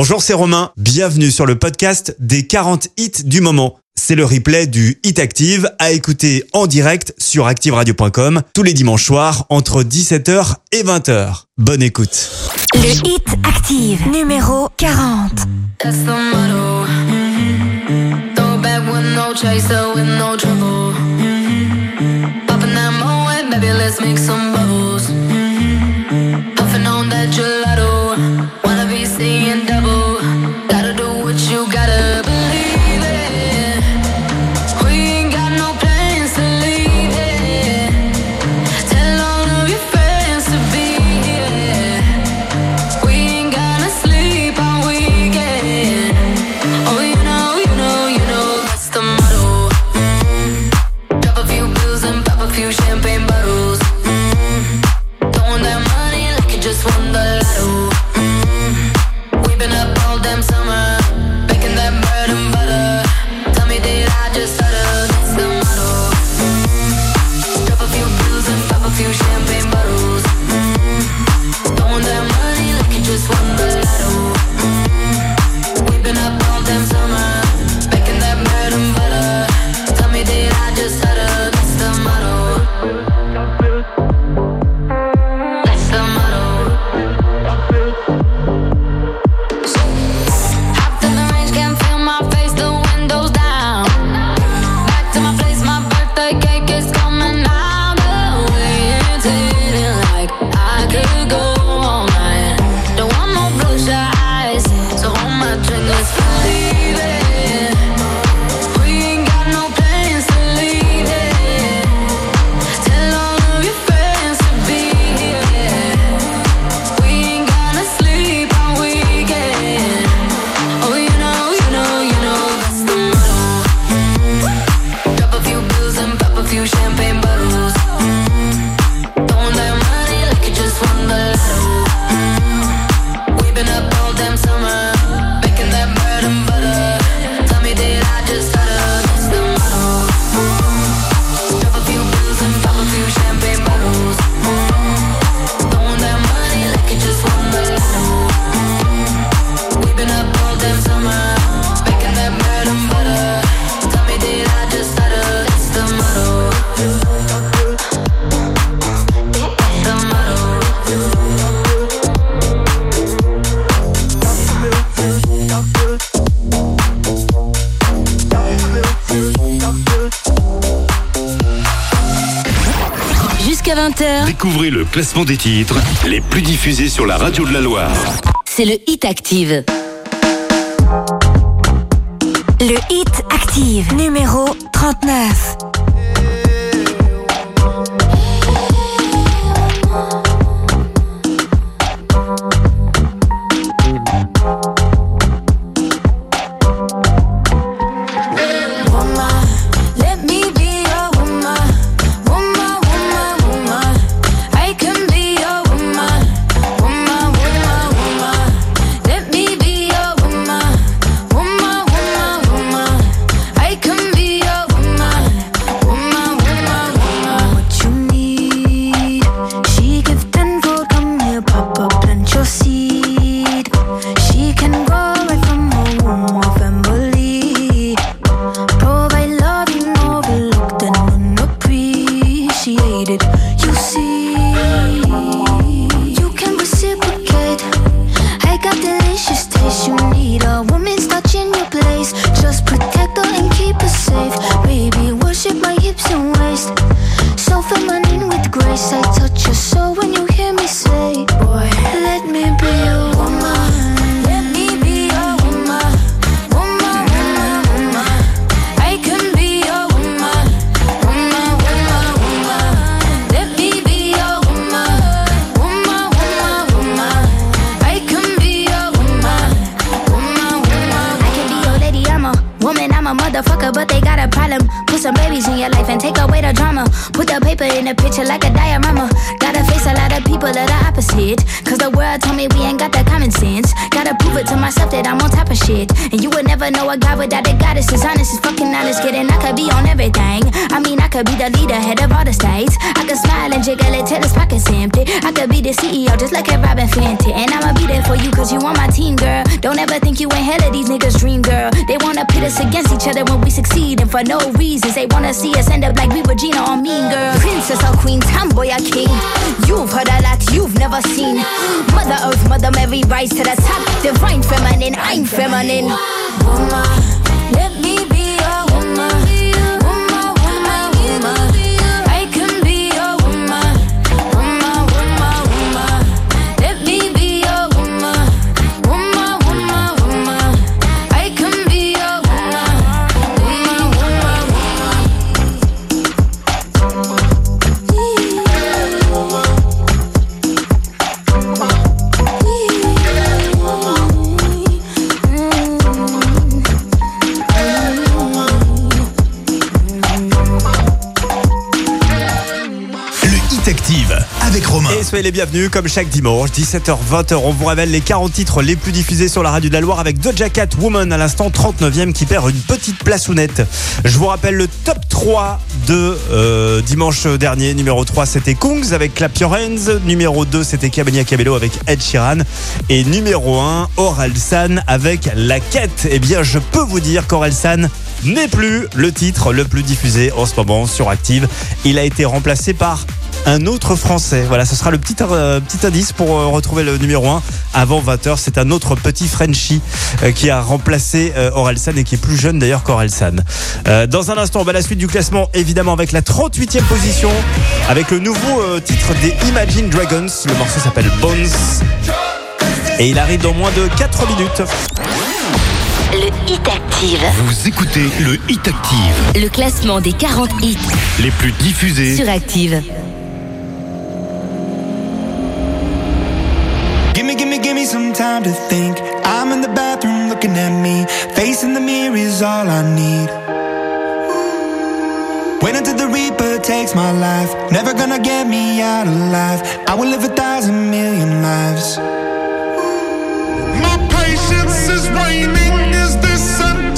Bonjour, c'est Romain. Bienvenue sur le podcast des 40 hits du moment. C'est le replay du Hit Active à écouter en direct sur activeradio.com tous les dimanches soirs entre 17h et 20h. Bonne écoute. Le Hit Active numéro 40. Le classement des titres les plus diffusés sur la radio de la Loire. C'est le Hit Active. Le Hit Active, numéro 39. a picture like a diorama. Gotta face a lot of people that are opposite. Cause the world told me we ain't got that common sense. Gotta prove it to myself that I'm on top of shit. And you would never know a god without a goddess. Is honest, is fucking honest, kidding. I could be on everything. I mean, I could be the leader, head of all the states. I could smile and jiggle it till his pockets empty. The CEO, just like a Robin Fenty. And I'ma be there for you, cause you on my team, girl. Don't ever think you ain't hell of these niggas' dream, girl. They wanna pit us against each other when we succeed, and for no reasons. They wanna see us end up like we were Gina or Mean Girl. Princess or Queen, tomboy or king. You've heard a lot you've never seen. Mother Earth, Mother Mary, rise to the top. Divine feminine, I'm feminine. Woman, let me be soyez les bienvenus, comme chaque dimanche, 17h-20h, on vous révèle les 40 titres les plus diffusés sur la radio de la Loire avec Doja Cat Woman à l'instant 39e qui perd une petite place ou nette. Je vous rappelle le top 3 de euh, dimanche dernier. Numéro 3, c'était Kungs avec Clap Your Hands. Numéro 2, c'était Cabania Cabello avec Ed Sheeran. Et numéro 1, Orelsan avec La Quête. Eh bien, je peux vous dire qu'Orelsan n'est plus le titre le plus diffusé en ce moment sur Active. Il a été remplacé par un autre français. Voilà, ce sera le petit, euh, petit indice pour euh, retrouver le numéro 1 avant 20h. C'est un autre petit Frenchie euh, qui a remplacé euh, Orelsan et qui est plus jeune d'ailleurs qu'Orelsan. Euh, dans un instant, on va à la suite du classement, évidemment avec la 38e position, avec le nouveau euh, titre des Imagine Dragons. Le morceau s'appelle Bones. Et il arrive dans moins de 4 minutes. Le Hit Active. Vous écoutez le Hit Active, Le classement des 40 hits les plus diffusés. sur Active. Some time to think. I'm in the bathroom looking at me. Facing the mirror is all I need. Wait until the Reaper takes my life. Never gonna get me out alive. I will live a thousand million lives. My patience is waning. Is this entertaining?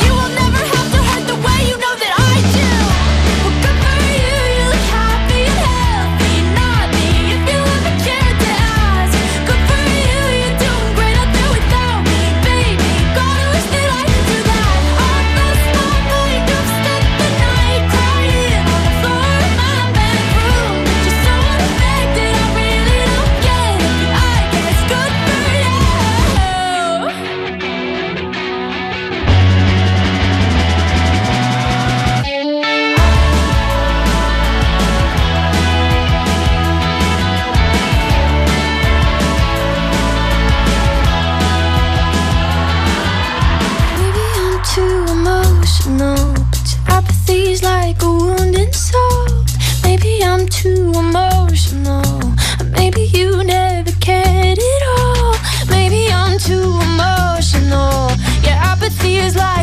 you never cared at all. Maybe I'm too emotional. Your apathy is like.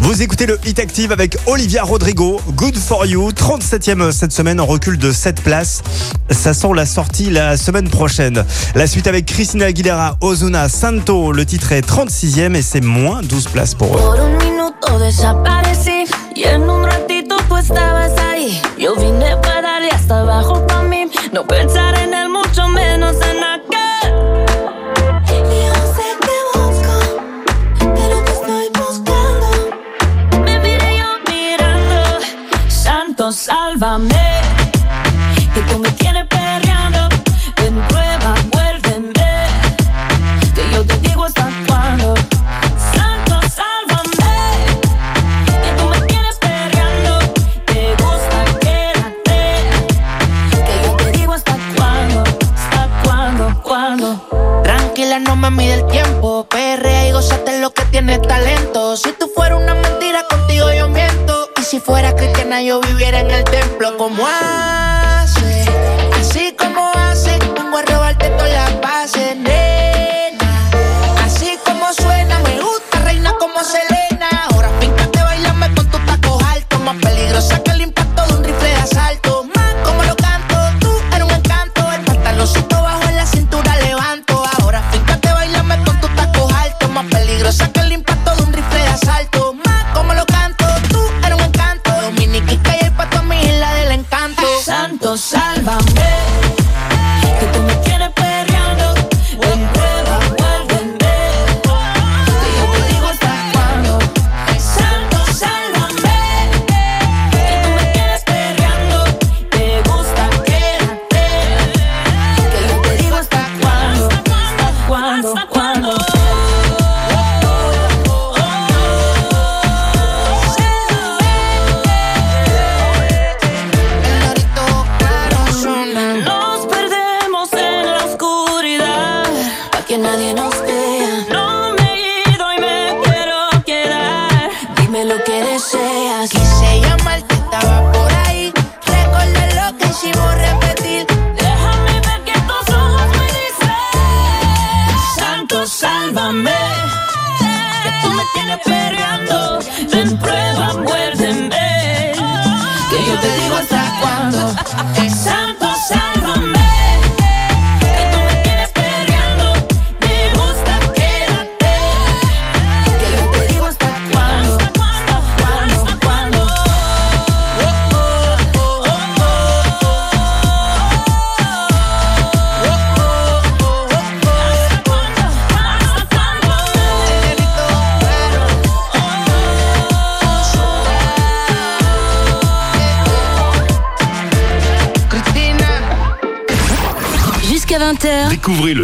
Vous écoutez le Hit Active avec Olivia Rodrigo, Good for You, 37e euh, cette semaine en recul de 7 places. Ça sent la sortie la semaine prochaine. La suite avec Christina Aguilera, Ozuna, Santo, le titre est 36e et c'est moins 12 places pour eux. Sálvame Que tú me tienes perreando En prueba vuelve a Que yo te digo está cuando Santo, sálvame Que tú me tienes perreando Te gusta, quédate. Que yo te digo está cuando, está cuando, cuando Tranquila, no me mide el tiempo. Perre y gócete lo que tiene talento. Si tú fuera una mentira contigo yo miento si fuera cristiana yo viviera en el templo como él.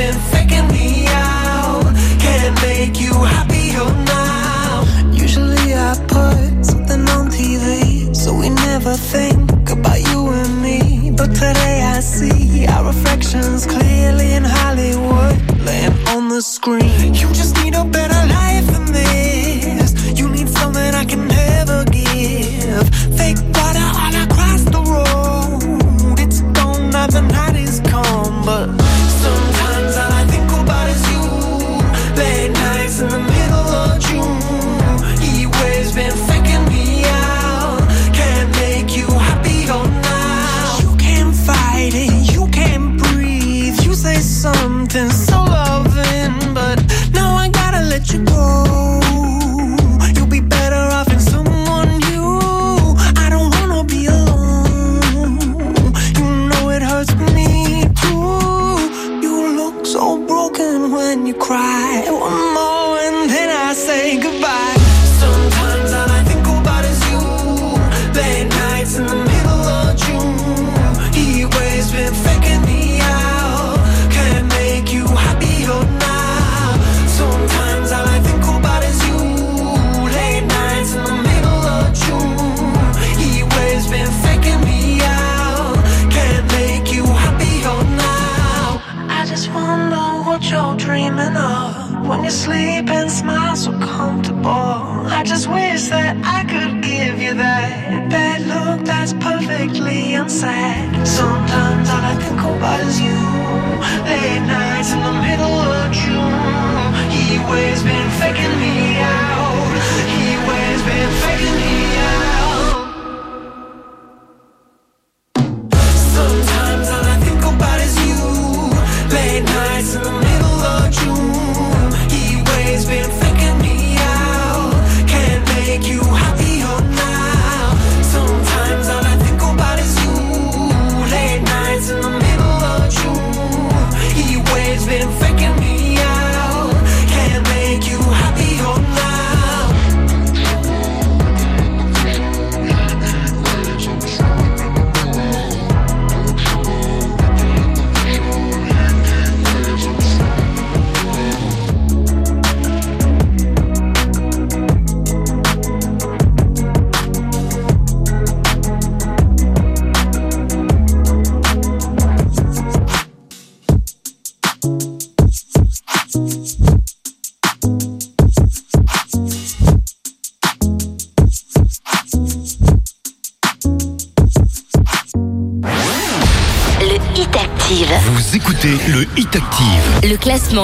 and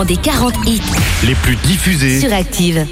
des 40 hits les plus diffusés sur Active.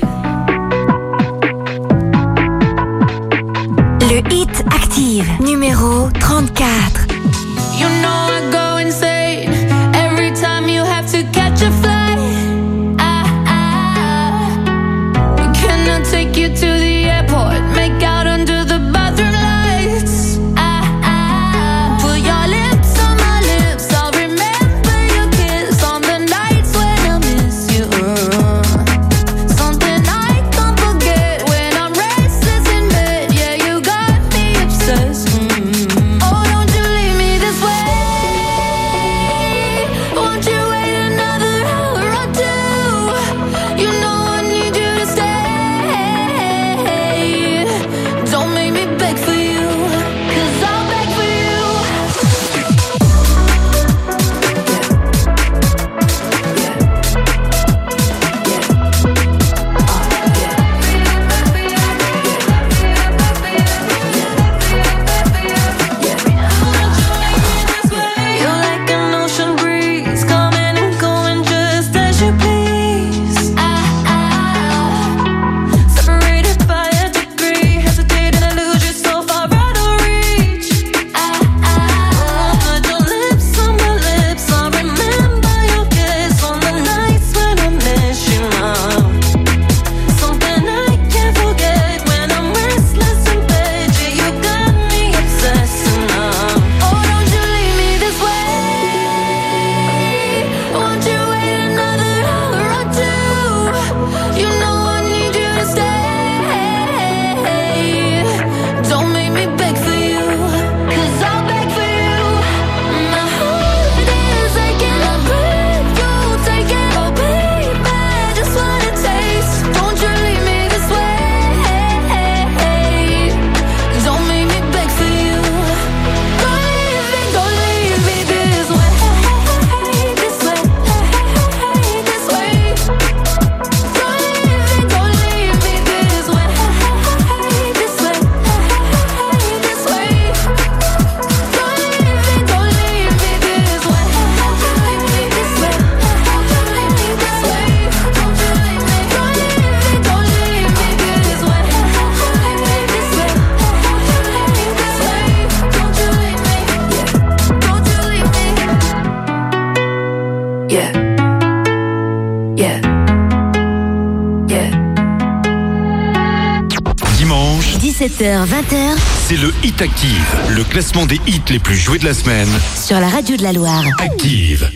Classement des hits les plus joués de la semaine. sur la radio de la Loire. Active.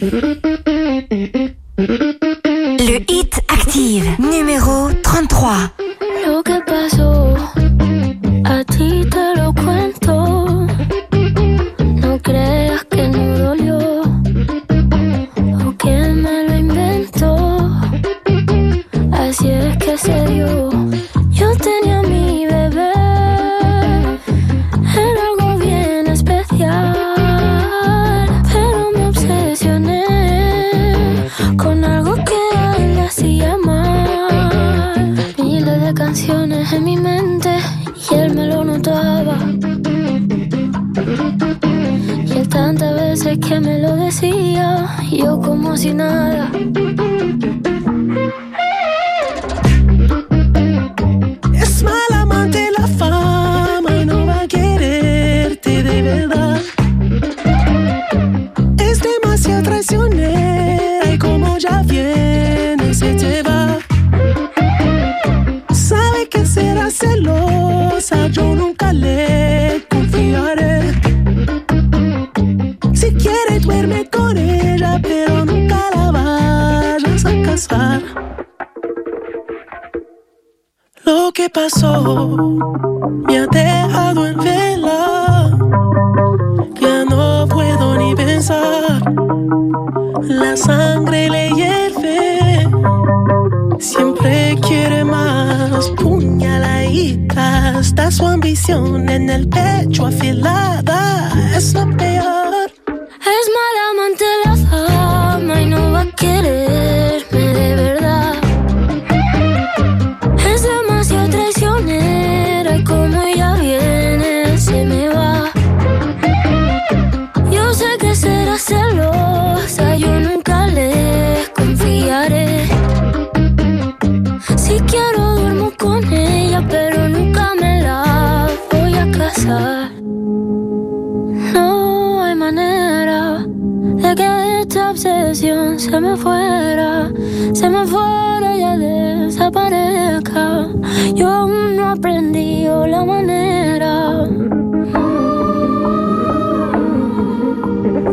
Yo aún no aprendí la manera.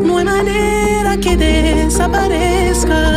No hay manera que desaparezca.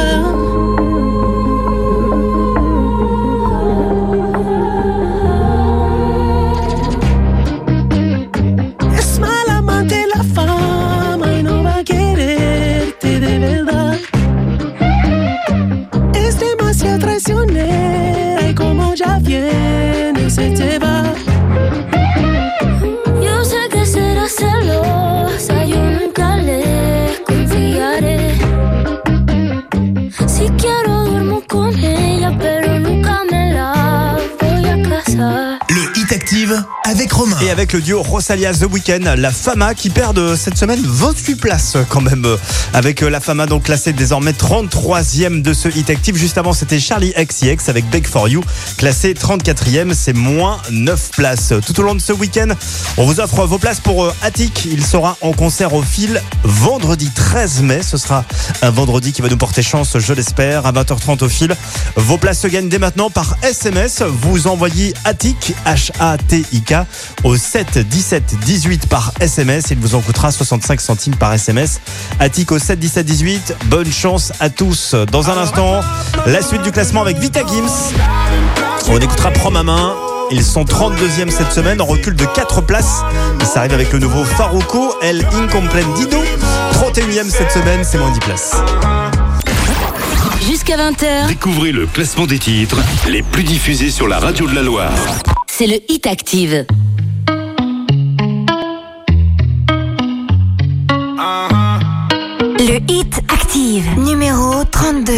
Avec le duo Rosalia The Weeknd, la Fama qui perd de cette semaine 28 places quand même. euh, Avec euh, la Fama donc classée désormais 33e de ce Hit Active. Juste avant c'était Charlie XCX avec Beg For You, classé 34e. C'est moins 9 places. Tout au long de ce week-end, on vous offre vos places pour euh, Attic. Il sera en concert au fil vendredi 13 mai. Ce sera un vendredi qui va nous porter chance, je l'espère, à 20h30 au fil. Vos places se gagnent dès maintenant par SMS. Vous envoyez Attic, H-A-T-I-K, au 7 17 18 par SMS. Il vous en coûtera 65 centimes par SMS. Attic au 7 17 18. Bonne chance à tous. Dans un instant, la suite du classement avec Vita Gims. On écoutera Prends ma main. Ils sont 32e cette semaine, en recul de 4 places. Ils s'arrivent avec le nouveau Faruco, El Incomprendido. 31e cette semaine, c'est moins 10 places. Jusqu'à 20h, Découvrez le classement des titres les plus diffusés sur la radio de la Loire. c'est le hit active. Le hit active, numéro 32.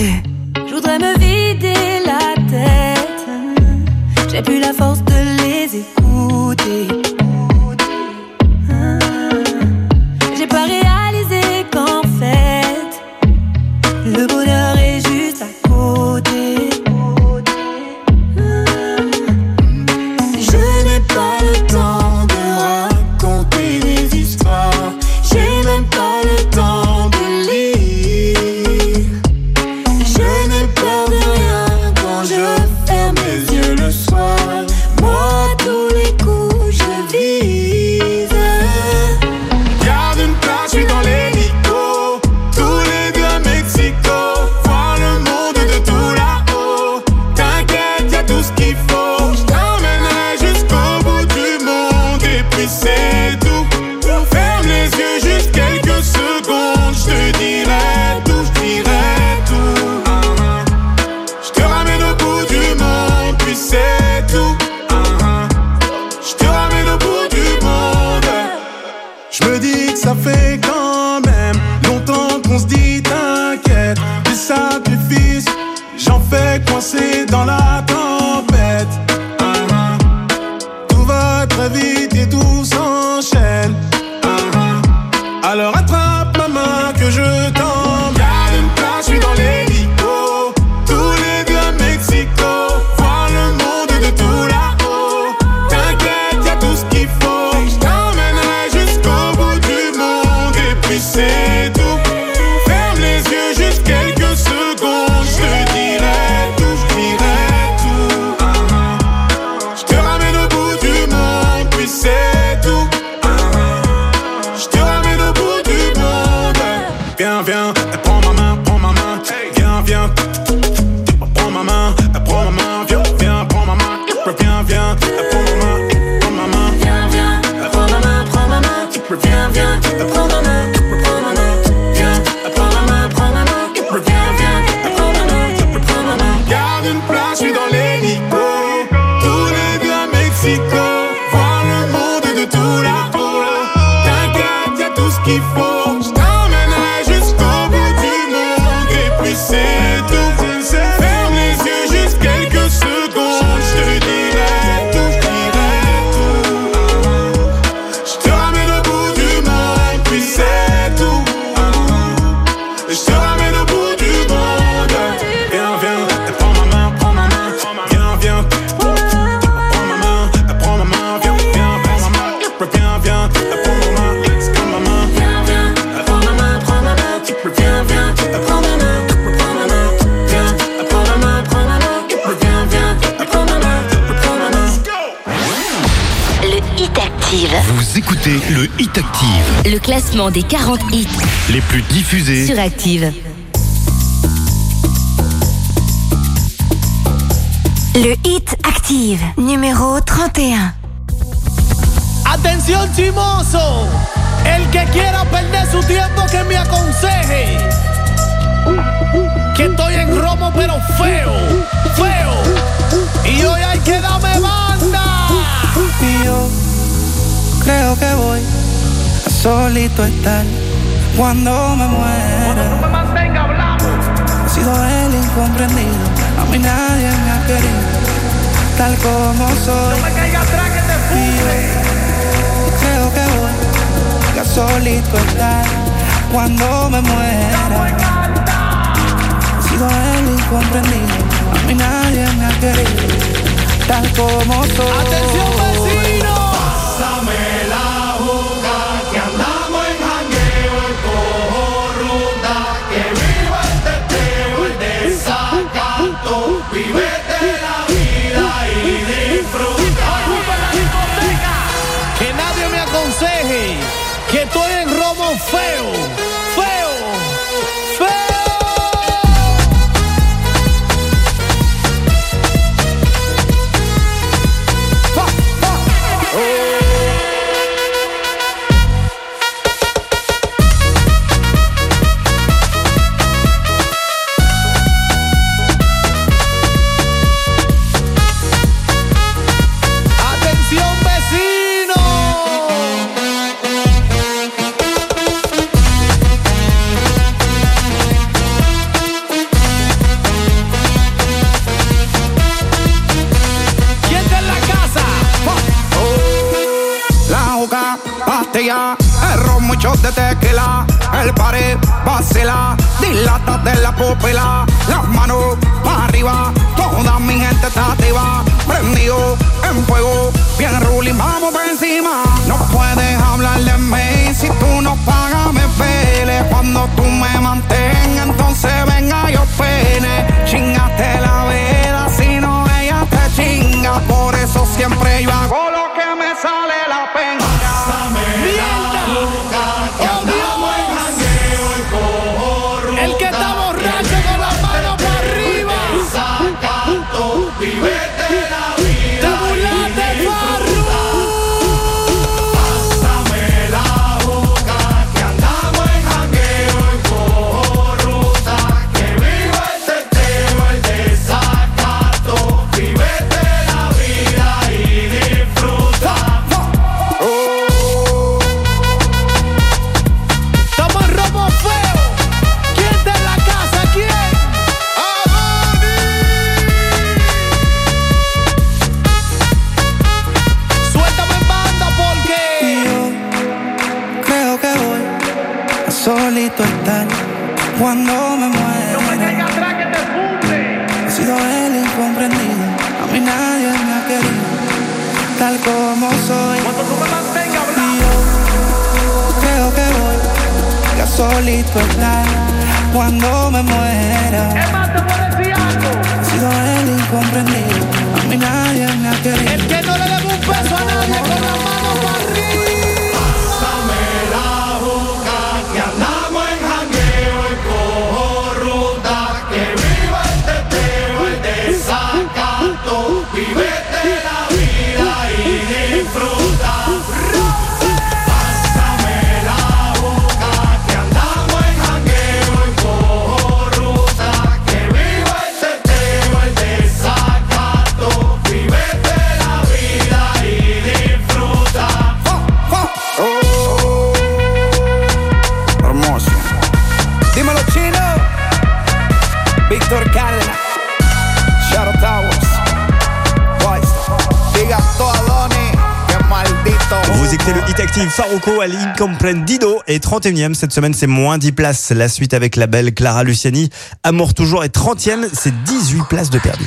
Je voudrais me vider la tête. J'ai plus la force de les écouter. des 40 hits les plus diffusés sur Active. Le hit Active, numéro 31. Atención chimoso, el que quiera perder su tiempo que me aconseje. Que estoy en romo pero feo, feo. Y hoy hay que darme banda. Y yo creo que voy solito estar cuando me muera. He sido el incomprendido, a mí nadie me ha querido, tal como soy. No me caiga atrás que te yo, yo creo que voy a solito estar cuando me muera. He sido el incomprendido, a mí nadie me ha querido, tal como soy. ¡Atención, vecino! say pastilla, el ron mucho de tequila, el pared vacila, dilata de la pupila, las manos para arriba, toda mi gente está activa, prendido en fuego, bien ruling, vamos por encima. No puedes hablar de mí si tú no pagas me pele, cuando tú me mantengas, entonces venga yo pene, chingate la vela, si no ella te chinga, por eso siempre yo hago cuando me muero. No me caigas atrás que te funde. He sido el incomprendido, a mí nadie me ha querido, tal como soy. Cuando tú me mantengas y yo creo que voy a solito estar cuando me muera. Es más, te voy a decir algo. He sido el incomprendido, a mí nadie me ha querido. El que no le debo un peso a nadie con la mano, C'était le Hit Active Farouko à Incomprendido. Et 31e, cette semaine, c'est moins 10 places. La suite avec la belle Clara Luciani. Amour toujours. Et 30e, c'est 18 places de perdu.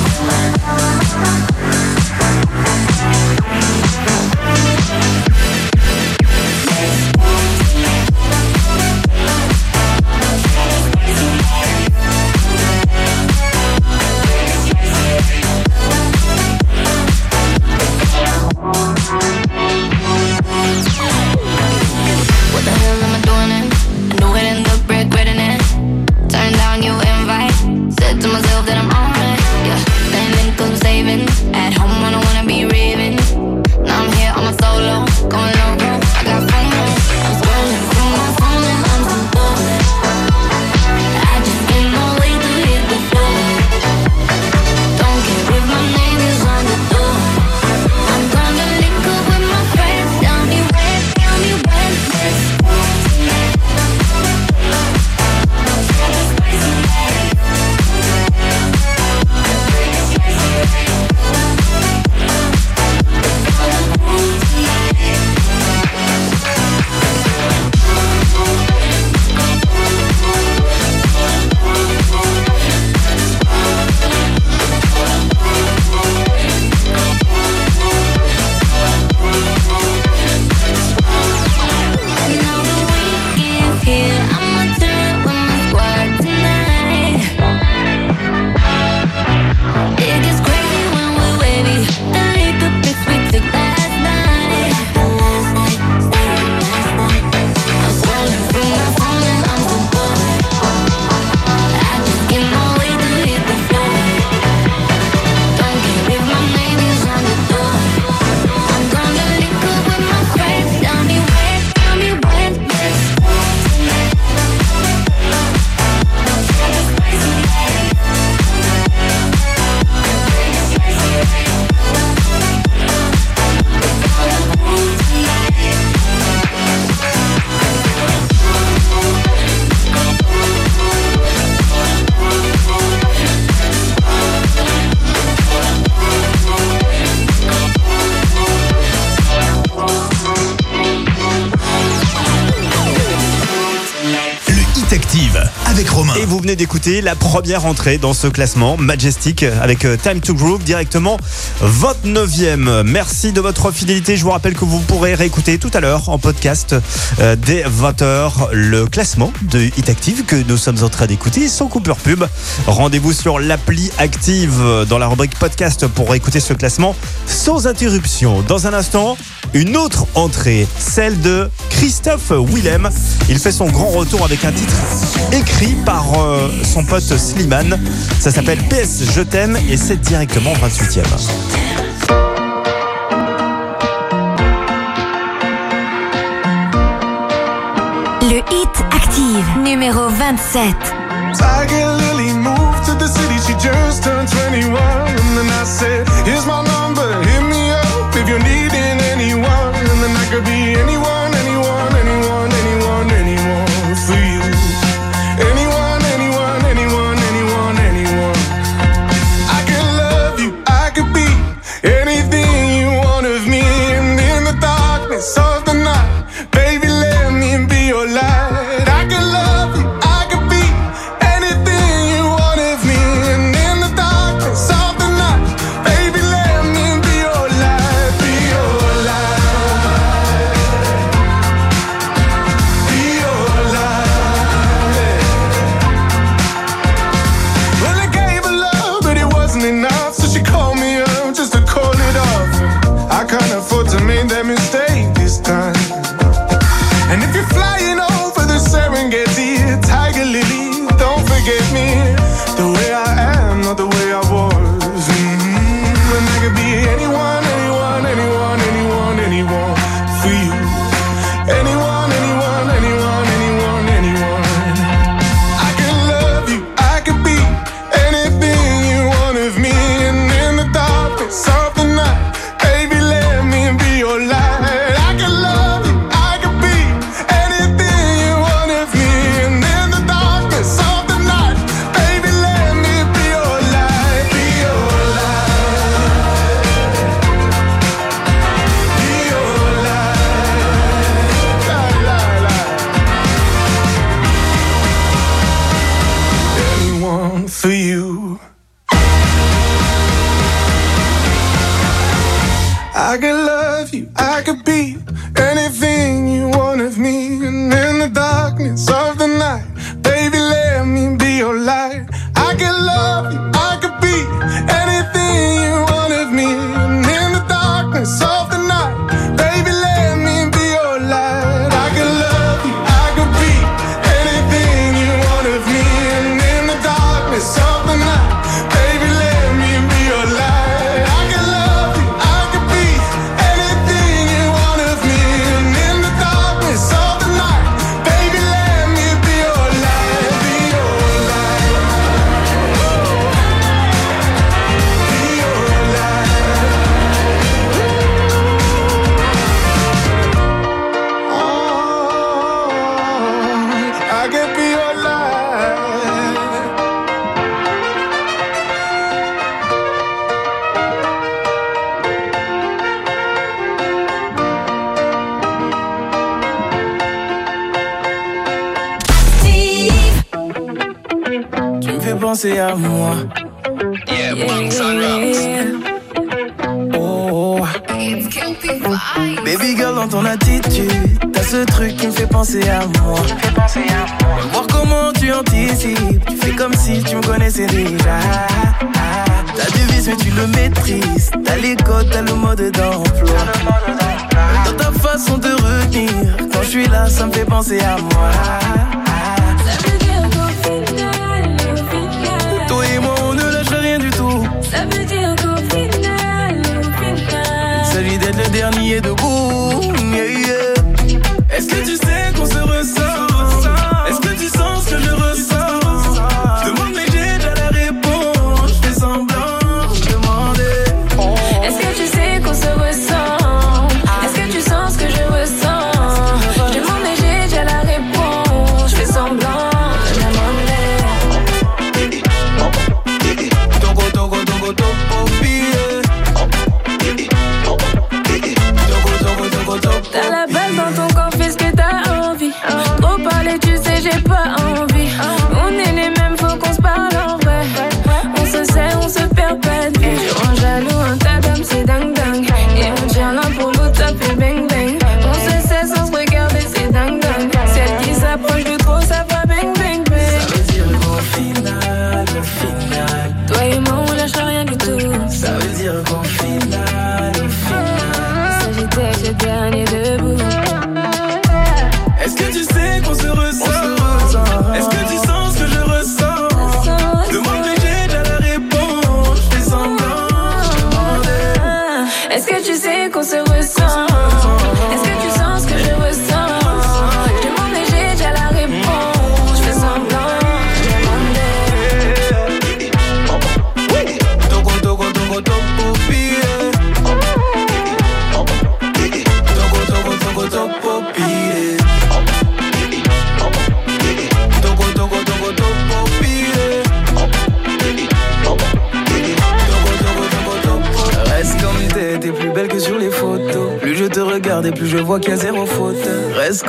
la première entrée dans ce classement, Majestic, avec euh, Time to Groove, directement 29e. Merci de votre fidélité. Je vous rappelle que vous pourrez réécouter tout à l'heure en podcast euh, dès 20h le classement de Hit Active que nous sommes en train d'écouter sans coupure pub. Rendez-vous sur l'appli Active dans la rubrique podcast pour écouter ce classement sans interruption. Dans un instant, une autre entrée, celle de Christophe Willem. Il fait son grand retour avec un titre écrit par euh, son pote Slimane. Ça s'appelle PS Je t'aime et c'est directement 28e. Le hit active numéro 27. Tiger Lily moved to the city, she just turned 21. And then I said, Here's my number, hit me up if you're needing anyone. And then I could be anyone, anyone.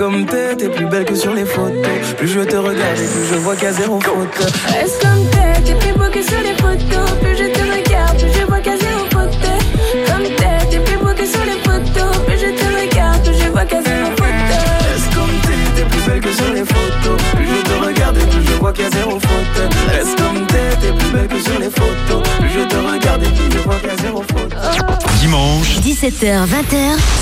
Comme t'es, t'es plus belle que sur les photos. Plus je te regarde et plus je vois qu'il y a zéro faute. Reste comme t'es, t'es plus beau que sur les photos? Plus je te regarde, plus je vois qu'à zéro faute. Comme t'es, t'es plus beau que sur les photos. Plus je te regarde, plus je vois qu'à zéro faute. Reste comme t'es, t'es plus belle que sur les photos? Plus je te regarde et plus je vois qu'il y a zéro faute. Reste comme t'es, t'es plus belle que sur les photos? Plus je te regarde et plus je vois qu'il y a zéro faute. Dimanche, 17h, 20h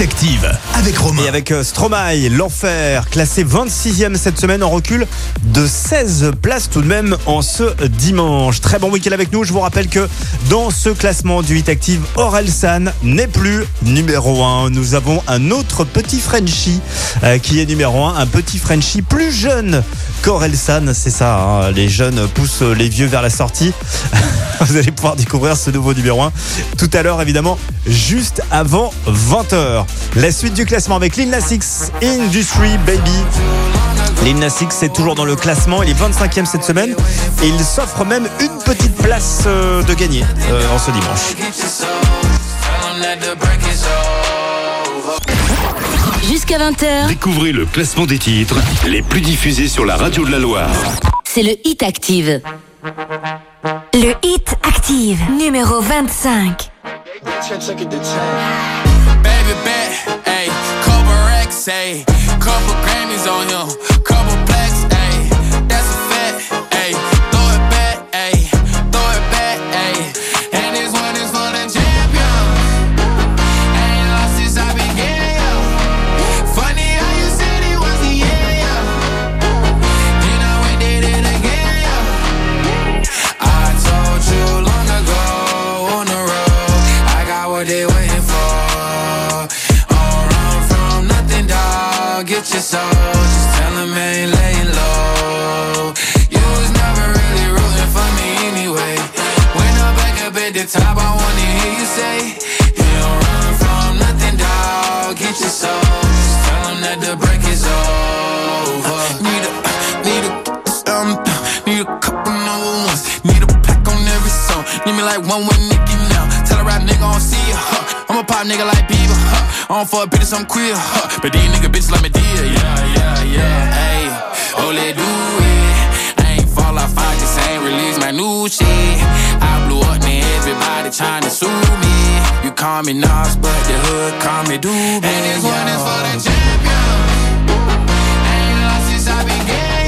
Active avec. Et avec euh, Stromae, l'enfer, classé 26e cette semaine en recul de 16 places tout de même en ce dimanche. Très bon week-end avec nous. Je vous rappelle que dans ce classement du Hit Active, Aurel San n'est plus numéro 1. Nous avons un autre petit Frenchie euh, qui est numéro 1, un petit Frenchie plus jeune qu'Aurel San. C'est ça, hein, les jeunes poussent les vieux vers la sortie. Vous allez pouvoir découvrir ce nouveau numéro 1 tout à l'heure, évidemment, juste avant 20h. La suite du classement avec Lil Nas X, Industry Baby. Lil Nas X est toujours dans le classement, il est 25e cette semaine et il s'offre même une petite place euh, de gagner euh, en ce dimanche. Jusqu'à 20h, Découvrez le classement des titres les plus diffusés sur la radio de la Loire. c'est le Hit Active. Le Hit Active, numéro 25. Baby bet, ayy, couple racks, ayy, couple Grammys on him, couple say, You don't run from nothing, dog. Get your soul. Just tell him that the break is over. Need a, need a, um, need a couple number ones. Need a pack on every song. Need me like one with Nicki now. Tell a rap nigga I don't see ya, huh. I'm a pop nigga like Bieber, huh. I don't fuck bitches, I'm queer, huh. But these nigga bitches like me dear, yeah, yeah, yeah. Hey, oh, let do it. I ain't fall off, I just ain't release my new shit. Trying to sue me. You call me Nas, but the hood call me Doobie. And this one is for the champion. Ain't lost since I began,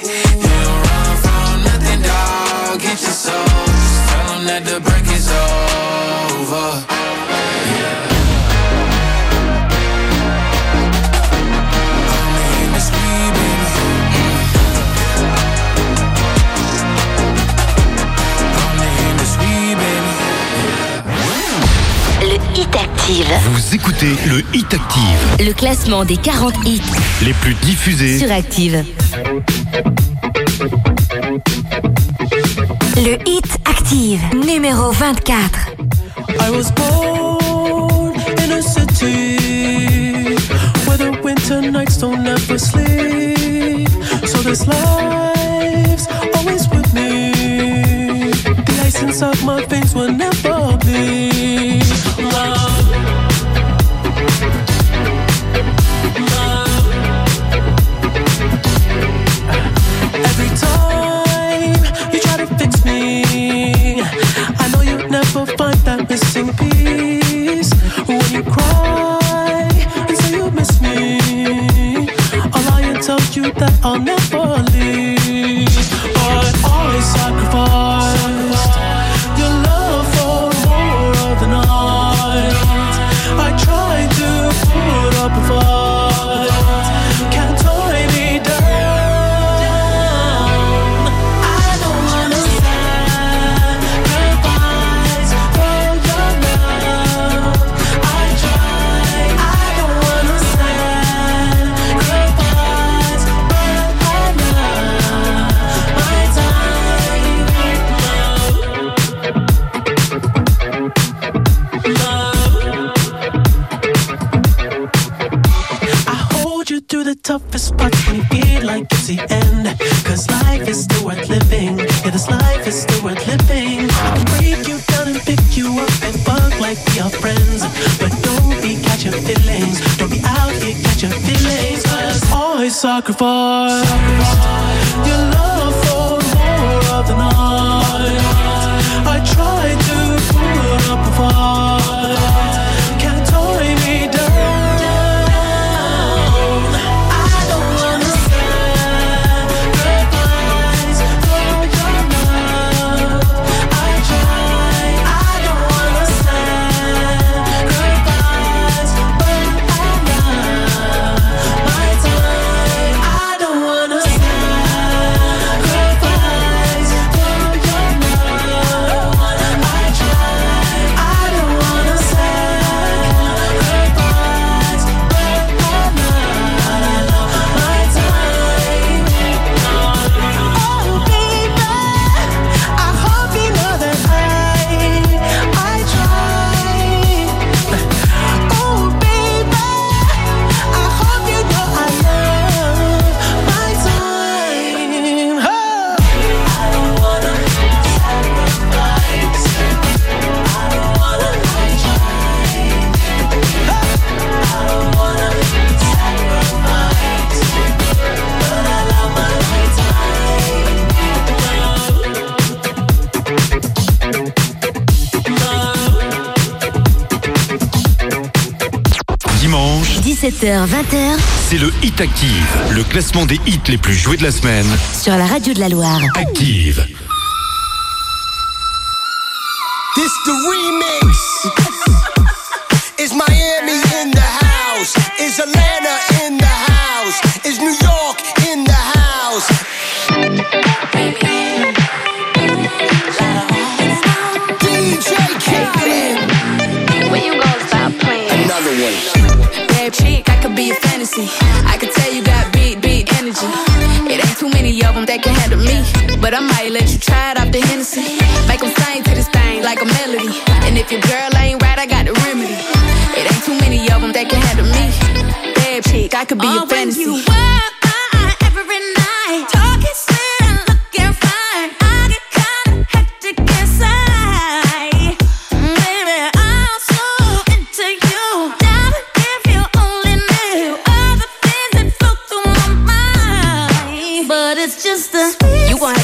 Active. Vous écoutez le Hit Active, Le classement des 40 hits les plus diffusés. sur Active. Le Hit Active, numéro 24. I was born in a city where the winter nights don't ever sleep. So this life's always with me. The ice inside my veins will never bleed. Love. When you cry and say you miss me, lie and tell you that I'll never leave. I Active, le classement des hits les plus joués de la semaine. sur la radio de la Loire. Active. This the remix. Is Miami in the house? Is Atlanta in the house? Is New York in the house? DJ Khaled. When you gonna stop playing? Another one. Bad chick, I could be a fantasy. I could tell you got big, big energy. It ain't too many of them that can handle me. But I might let you try it off the Hennessy. Make them sing to this thing like a melody. And if your girl ain't right, I got the remedy. It ain't too many of them that can handle me. Bad chick, I could be Oh, a fantasy. When you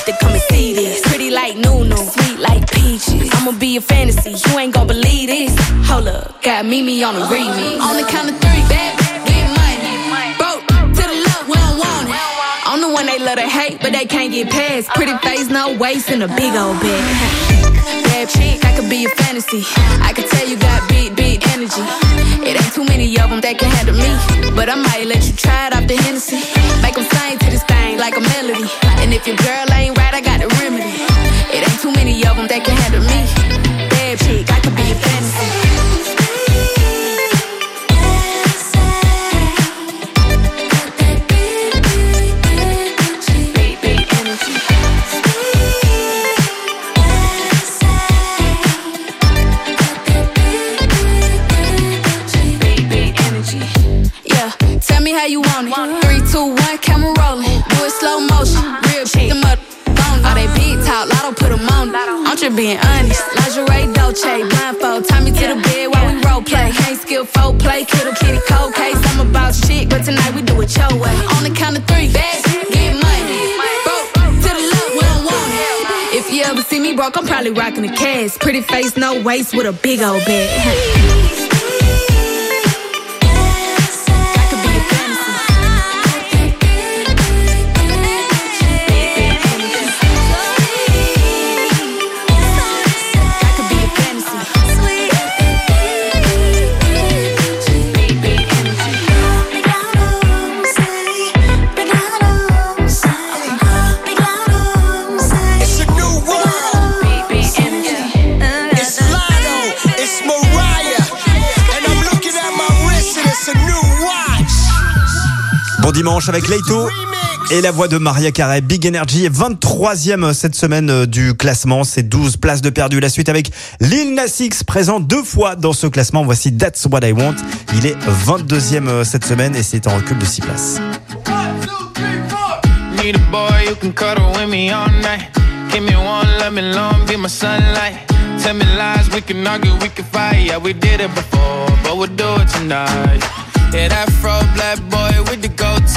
to come and see this. Pretty like Nunu, sweet like peaches. I'ma be a fantasy, you ain't gon' believe this. Hold up, got Mimi on the remix. On the count of three, bad, get money. Broke to the left, we don't want it. I'm the one they love to hate, but they can't get past. Pretty face, no waist, and a big old bag. Bad chick, I could be a fantasy. I could tell you got big, big energy. It ain't too many of them that can handle me. But I might let you try it off the Hennessy. Make them sing to this thing like a melody. And if your girl ain't right, I got the remedy. It ain't too many of them that can handle me. Bad chick, lotto put 'em on. I'm just being honest. Lingerie, Dolce, blindfold. Tie me to the bed while we role play. Ain't skill, folk play. Kittle, kitty, cold case. I'm about shit, but tonight we do it your way. On the count of three, bad, get money. Broke to the left, we don't want it. If you ever see me broke, I'm probably rocking a cast. Pretty face, no waist, with a big old bag. Bon dimanche avec Leito et la voix de Maria Carey, Big Energy, 23e cette semaine euh, du classement, c'est 12 places de perdu. La suite avec Lil Nas X, présent deux fois dans ce classement. Voici That's What I Want. Il est 22e euh, cette semaine et c'est en recul de 6 places. Tell me lies, we can argue, we can fight. Yeah, we did it before, but we'll do it tonight. Yeah, that fro black boy with the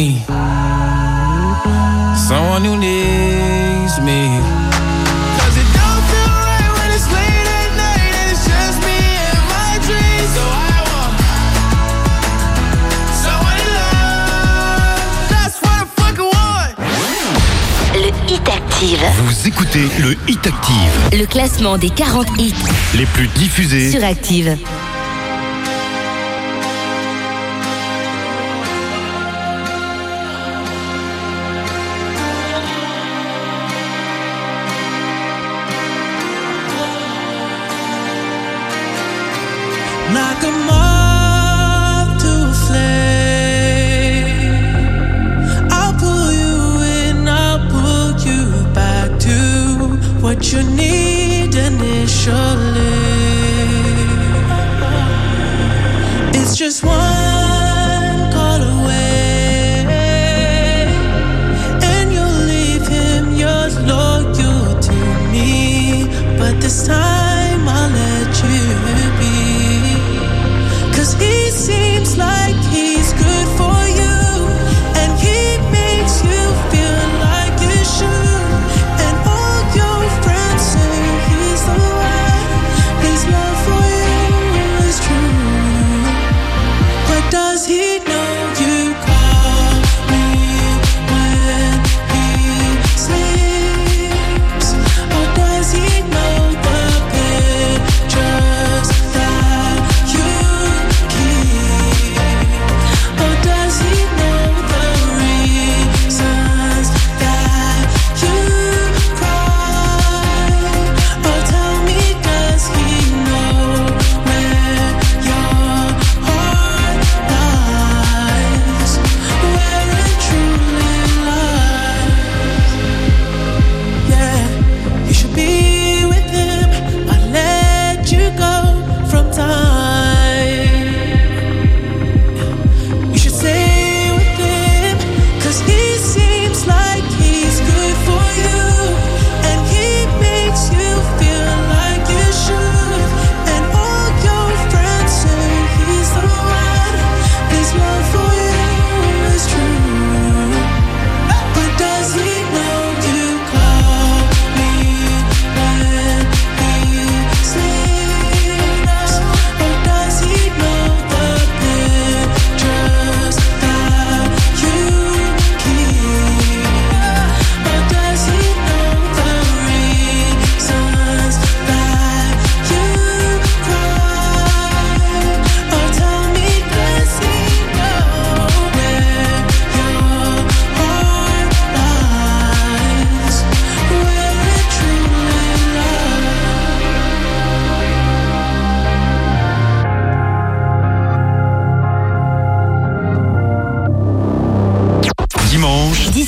me. Hit Active. Vous écoutez le Hit Active. Le classement des 40 hits les plus diffusés sur Active.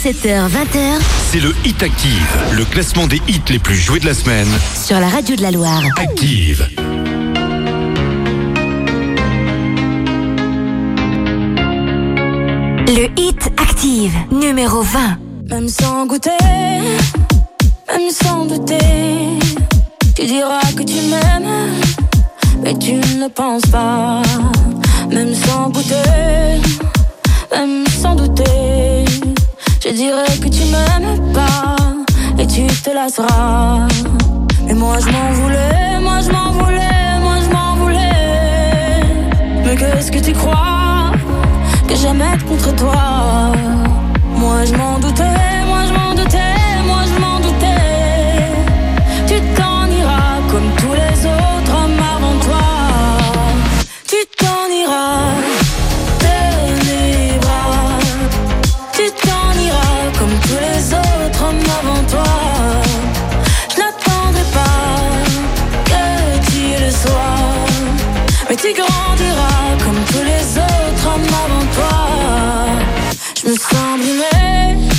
17h, 20h. C'est le Hit Active, le classement des hits les plus joués de la semaine. Sur la radio de la Loire. Active. Le Hit Active, numéro 20. Même sans goûter, même sans douter, tu diras que tu m'aimes, mais tu ne penses pas. Même sans goûter, même sans douter je dirais que tu m'aimes pas et tu te lasseras. Mais moi je m'en voulais, moi je m'en voulais, moi je m'en voulais. Mais qu'est-ce que tu crois que j'aime être contre toi? Moi je m'en doutais, moi je m'en doutais. tu grandiras comme tous les autres hommes avant toi. Je me sens brûlée.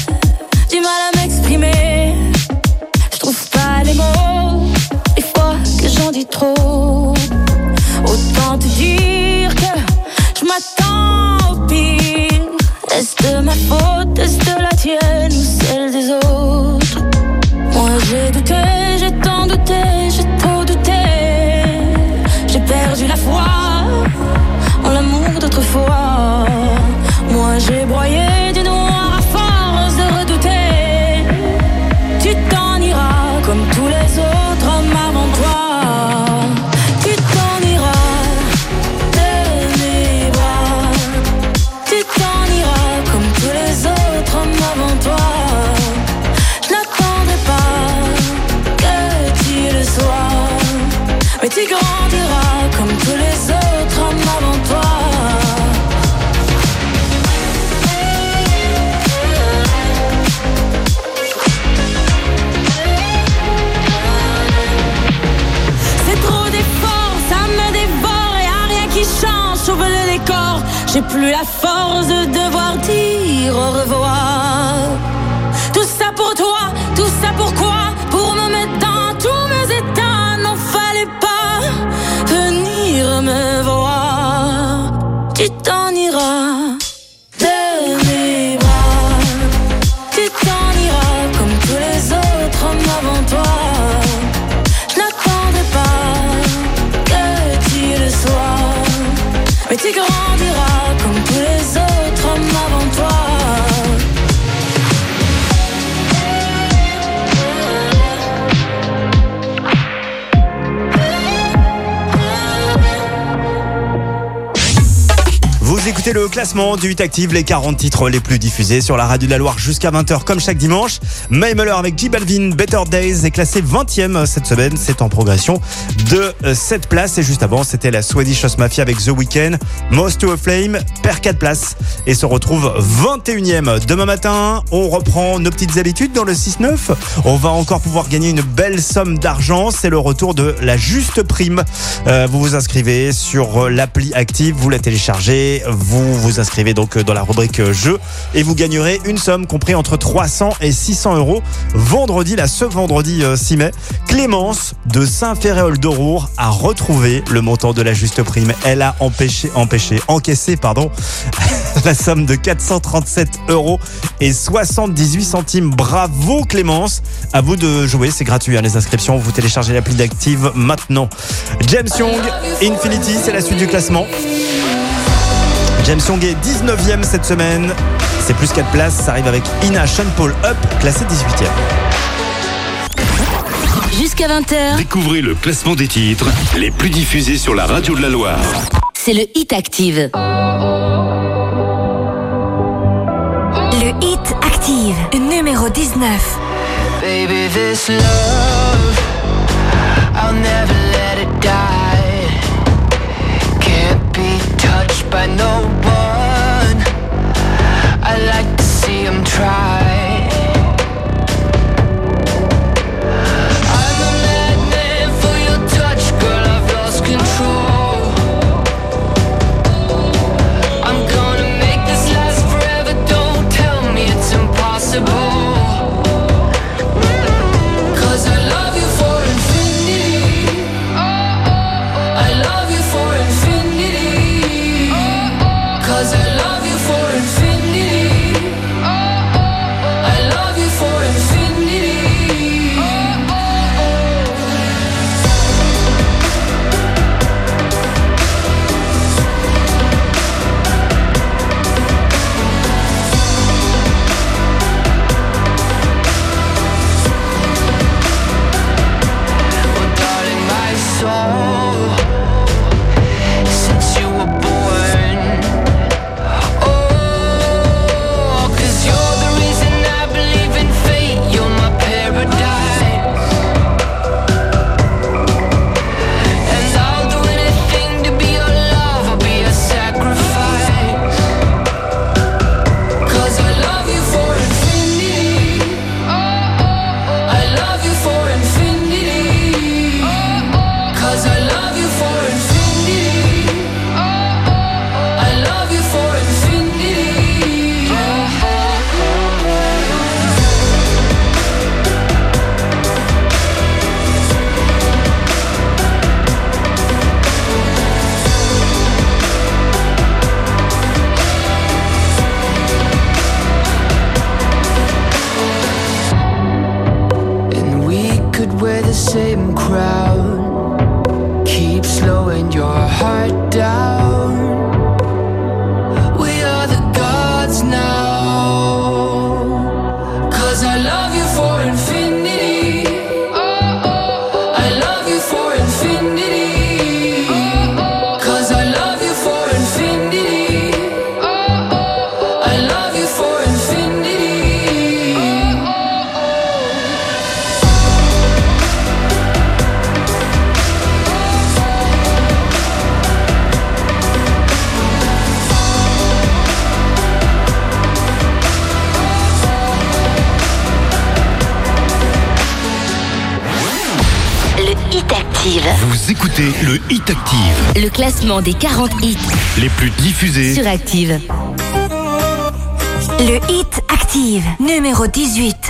Plus la force de devoir dire au revoir. Tout ça pour toi, tout ça pourquoi Pour me mettre dans tous mes états, n'en fallait pas venir me Vous écoutez le classement du 8 Active, les 40 titres les plus diffusés sur la radio de la Loire jusqu'à 20h comme chaque dimanche. May avec J Balvin, Better Days est classé 20e cette semaine. C'est en progression de 7 places. Et juste avant, c'était la Swedish House Mafia avec The Weeknd. Most to a Flame perd 4 places et se retrouve 21e. Demain matin, on reprend nos petites habitudes dans le 6-9. On va encore pouvoir gagner une belle somme d'argent. C'est le retour de la juste prime. Euh, vous vous inscrivez sur l'appli Active, vous la téléchargez, vous vous inscrivez donc dans la rubrique jeu et vous gagnerez une somme compris entre 300 et 600 euros vendredi, là, ce vendredi euh, 6 mai. Clémence de Saint-Féréol d'Aurour a retrouvé le montant de la juste prime. Elle a empêché, empêché, encaissé, pardon, la somme de 437 euros et 78 centimes. Bravo Clémence. À vous de jouer, c'est gratuit hein, les inscriptions. Vous téléchargez l'appli d'Active maintenant. James Young, Infinity, c'est la suite du classement. James Young est 19e cette semaine. C'est plus 4 places. Ça arrive avec Ina Sean Paul Up, classé 18e. Jusqu'à 20h, Découvrez le classement des titres les plus diffusés sur la radio de la Loire. c'est le Hit Active. Le Hit Active, numéro 19. Baby, this love, I'll never let it die. By no one. I like to see him try. Le classement des 40 hits les plus diffusés sur Active. Le Hit Active, numéro 18.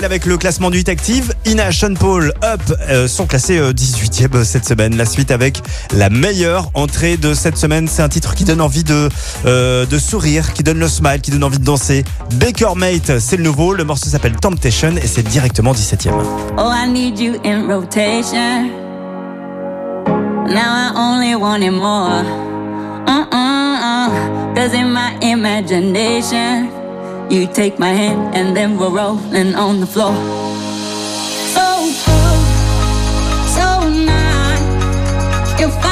avec le classement du Hit Active. Ina, Sean Paul, Up euh, sont classés euh, 18e euh, cette semaine. La suite avec la meilleure entrée de cette semaine. C'est un titre qui donne envie de, de sourire, qui donne le smile, qui donne envie de danser. Baker Mate, c'est le nouveau. Le morceau s'appelle Temptation et c'est directement 17e. Oh, I need you in rotation. Now I only want it more. Uh-uh, uh-uh. Cause in my imagination. You take my hand and then we're rolling on the floor. So cool, so nice.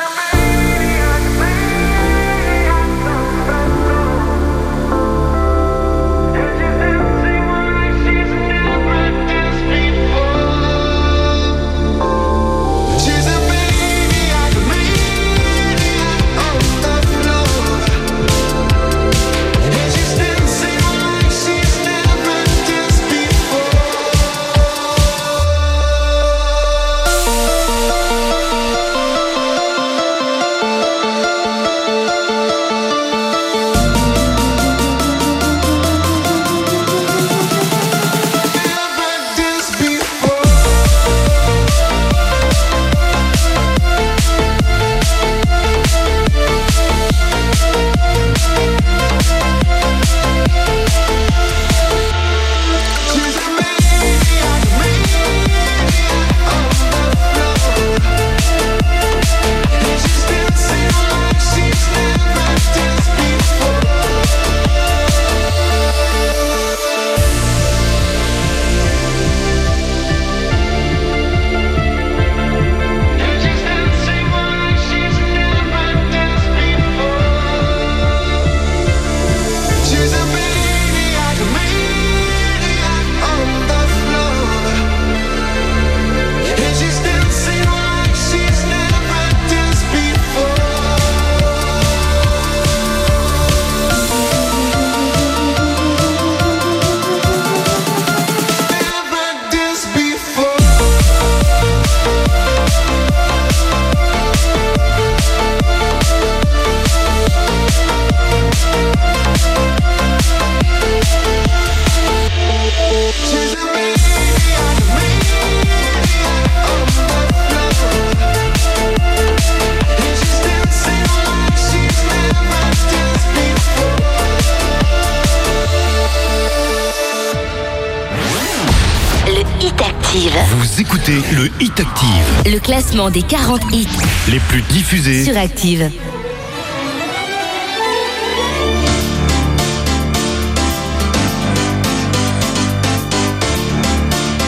classement des 40 hits les plus diffusés sur Active.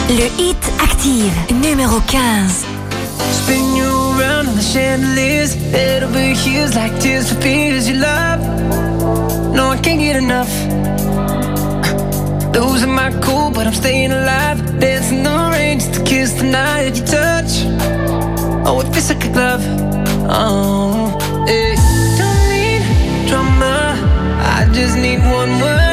Le hit Active, numéro 15. Spin you around on the chandeliers. It'll be hues like tears for fears you love. No, I can't get enough. Losing my cool, but I'm staying alive. Dancing the rain just to kiss the night. Oh, it feels like a glove. Oh, it don't need drama. I just need one word.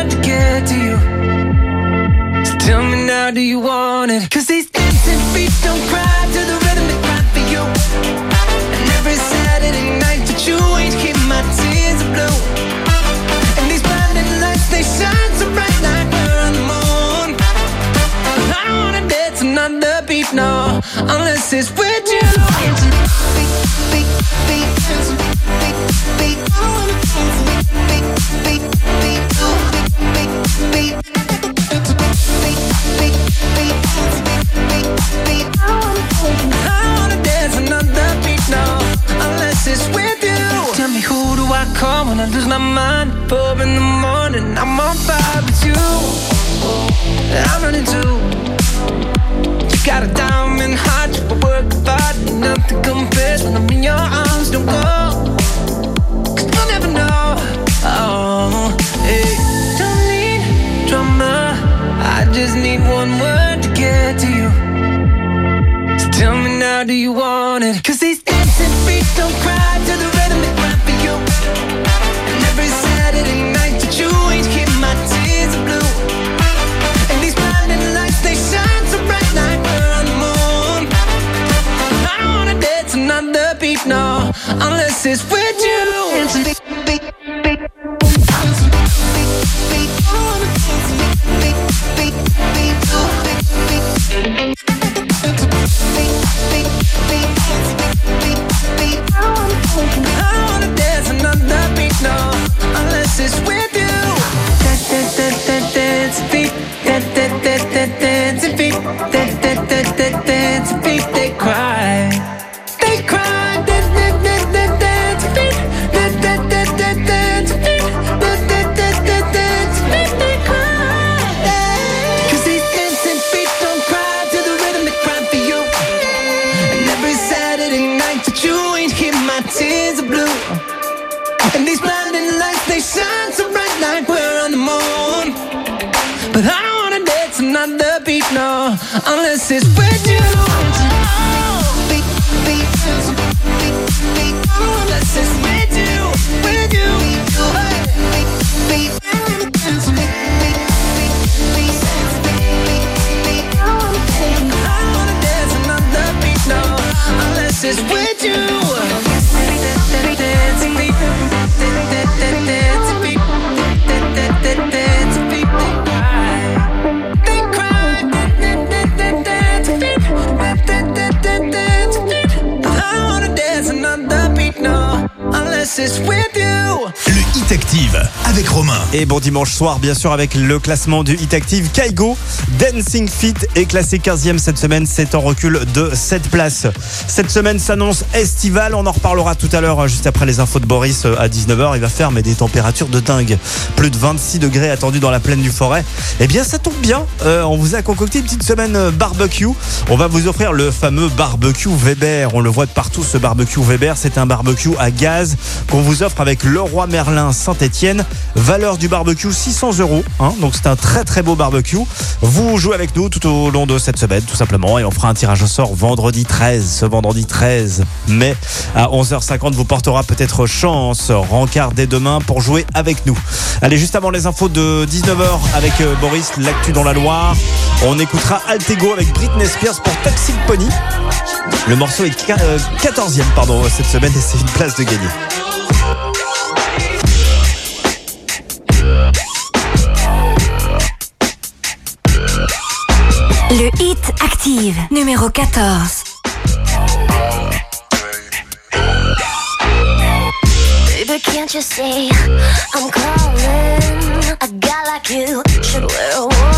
Dimanche soir, bien sûr, avec le classement du Hit Active. Kaigo, Dancing Fit est classé 15e cette semaine. C'est en recul de 7 places. Cette semaine s'annonce estivale. On en reparlera tout à l'heure, juste après les infos de Boris euh, à 19h. Il va faire mais des températures de dingue. Plus de 26 degrés attendus dans la plaine du Forêt. Eh bien, ça tombe bien. Euh, on vous a concocté une petite semaine euh, barbecue. On va vous offrir le fameux barbecue Weber. On le voit de partout, ce barbecue Weber. C'est un barbecue à gaz qu'on vous offre avec Leroy Merlin Saint-Etienne. Valeur du barbecue 600 euros. hein. donc c'est un très très beau barbecue. Vous jouez avec nous tout au long de cette semaine, tout simplement. Et on fera un tirage au sort vendredi 13. Ce vendredi 13 mai à 11h50 vous portera peut-être chance. Rencard dès demain pour jouer avec nous. Allez, juste avant les infos de 19h avec euh, Boris, l'actu dans la Loire. On écoutera Altego avec Britney Spears pour Toxic Pony. Le morceau est qua- euh, 14e pardon, cette semaine et c'est une place de gagner. Numéro 14. Baby, can't you see? I'm calling? A guy like you should wear a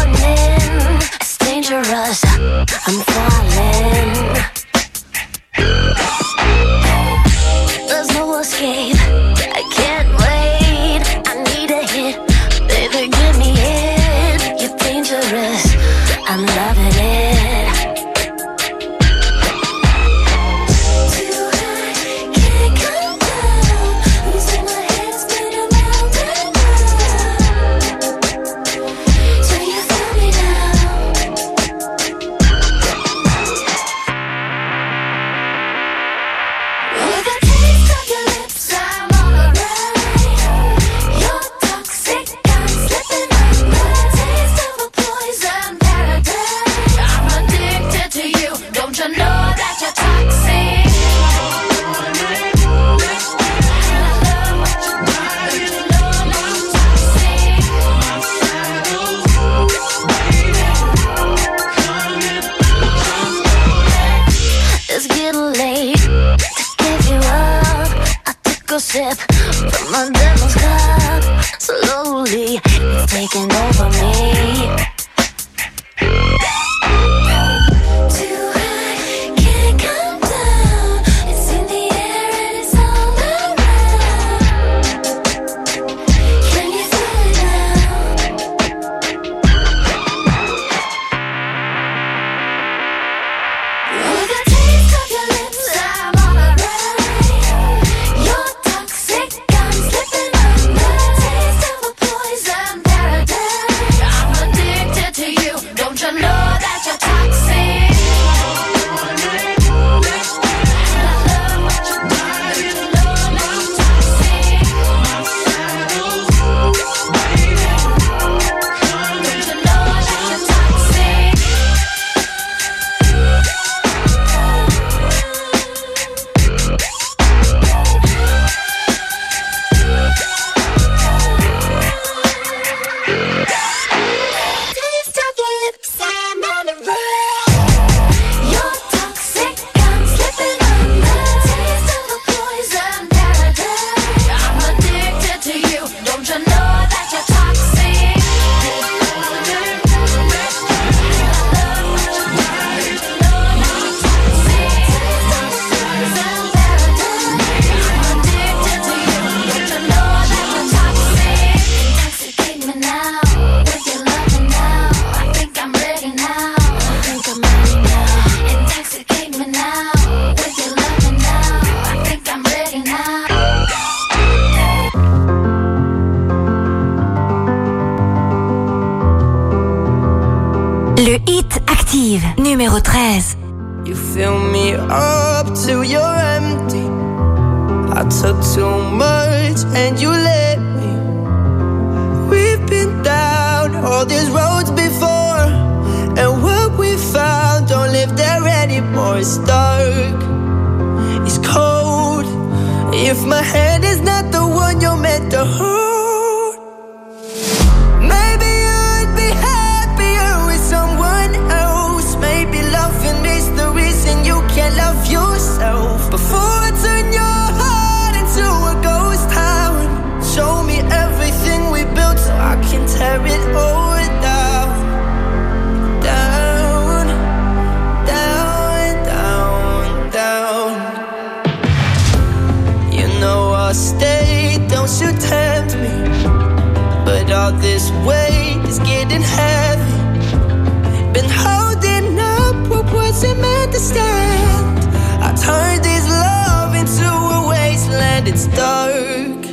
It's dark,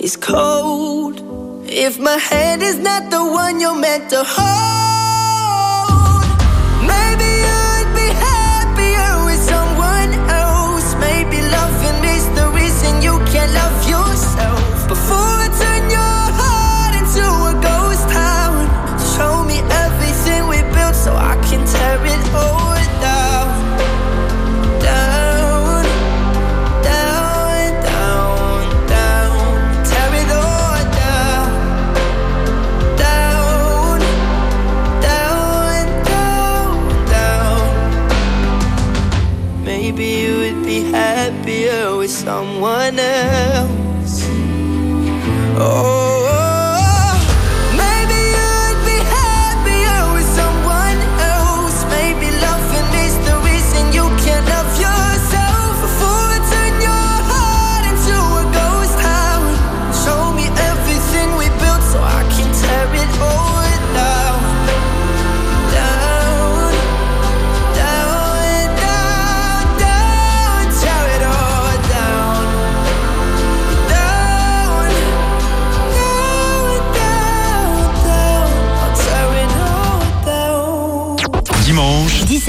it's cold. If my hand is not the one you're meant to hold,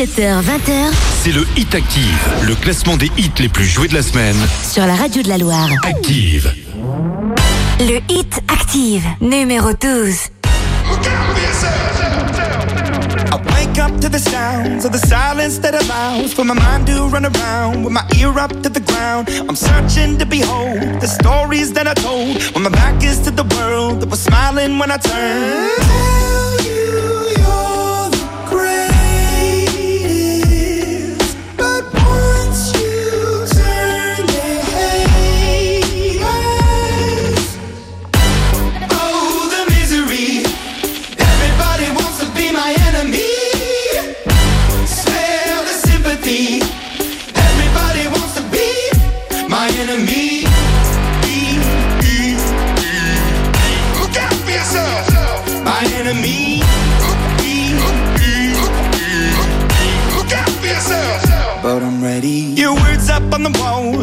17h-20h, c'est le Hit Active, le classement des hits les plus joués de la semaine. Sur la radio de la Loire. Active. Le Hit Active, numéro 12. I wake up to the sounds of the silence that allows for my mind to run around with my ear up to the ground. I'm searching to behold the stories that I told when my back is to the world that was smiling when I turned.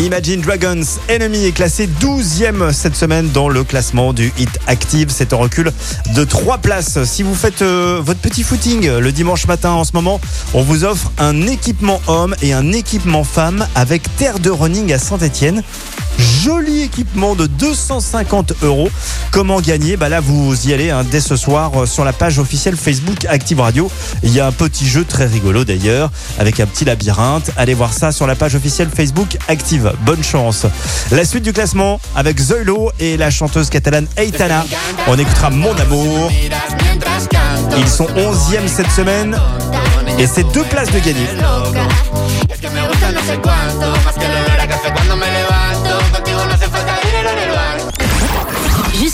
Imagine Dragons Enemy est classé 12e cette semaine dans le classement du Hit Active. C'est un recul de 3 places. Si vous faites euh, votre petit footing le dimanche matin en ce moment, on vous offre un équipement homme et un équipement femme avec Terre de Running à Saint-Etienne. Joli équipement de 250 euros. Comment gagner? Bah là, vous y allez hein, dès ce soir euh, sur la page officielle Facebook Active Radio. Il y a un petit jeu très rigolo d'ailleurs, avec un petit labyrinthe. Allez voir ça sur la page officielle Facebook Active. Bonne chance. La suite du classement avec Zoilo et la chanteuse catalane Aitana. On écoutera Mon Amour. Ils sont 11e cette semaine et c'est deux places de gagner.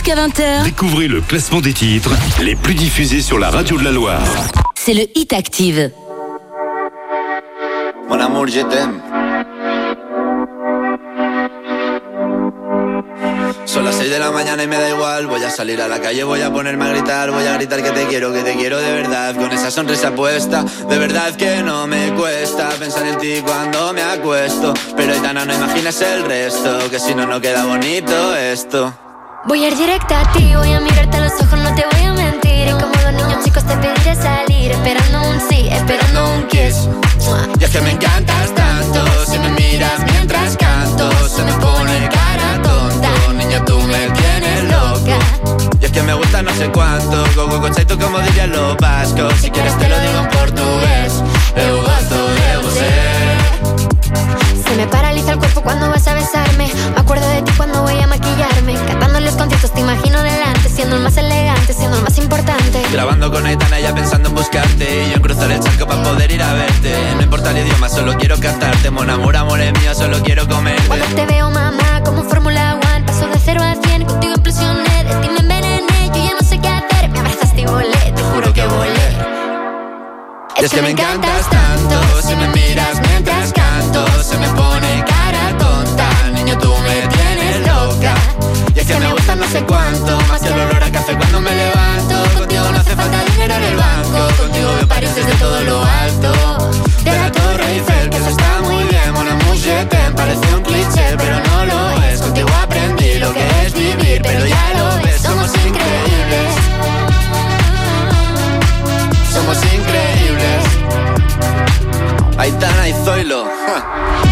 Jusqu'à 20h, Découvrez le classement des titres les plus diffusés sur la radio de la Loire. c'est le Hit Active. Mon amour, je t'aime. Son las 6 de la mañana y me da igual. Voy a salir a la calle, voy a ponerme a gritar. Voy a gritar que te quiero, que te quiero de verdad. Con esa sonrisa puesta, de verdad que no me cuesta pensar en ti cuando me acuesto. Pero Aitana, no imagines el resto, que si no, no queda bonito esto. Voy a ir directa a ti, voy a mirarte a los ojos, no te voy a mentir. Y como los niños chicos te pediré salir, esperando un sí, esperando un kiss. Y es que me encantas tanto, si me miras mientras canto, se me pone cara tonta. Niña, tú me tienes loca. Y es que me gusta no sé cuánto, go go go, como dirían los vascos. Si quieres te lo digo en portugués, eu gosto de você. Se me paraliza el cuerpo cuando vas a besarme. Me acuerdo de ti cuando voy a maquillarme. Cantando los conciertos te imagino delante, siendo el más elegante, siendo el más importante. Grabando con Aitana ya pensando en buscarte Y yo en cruzar el charco para poder ir a verte No importa el idioma, solo quiero cantarte Mon amor, amor es mío, solo quiero comerte Cuando te veo, mamá, como Fórmula One, paso de cero a cien, contigo implosioné, de ti me envenené, yo ya no sé qué hacer, me abrazaste y volé, te juro que volé. Y es que me encantas tanto Si me miras mientras canto Se me pone cara tonta. Niño, tú me tienes loca. Y es que me gusta no sé cuánto Más que el olor a café cuando me levanto. Contigo no hace falta dinero en el banco Contigo me pareces de todo lo alto. De la Torre Eiffel, que eso está muy bien. Amour, je t'aime, parece un cliché Pero no lo es, contigo aprendí lo que es vivir Pero ya lo ves, somos increíbles. Somos increíbles Aitana y Zoilo ja.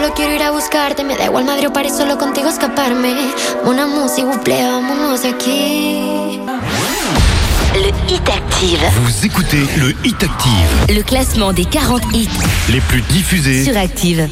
ir a buscarte, me da igual Madrid o París, solo contigo escaparme. Mon amour, s'il vous plaît, vámonos de aquí. Le Hit Active. Vous écoutez le Hit Active, Le classement des 40 hits les plus diffusés sur Active.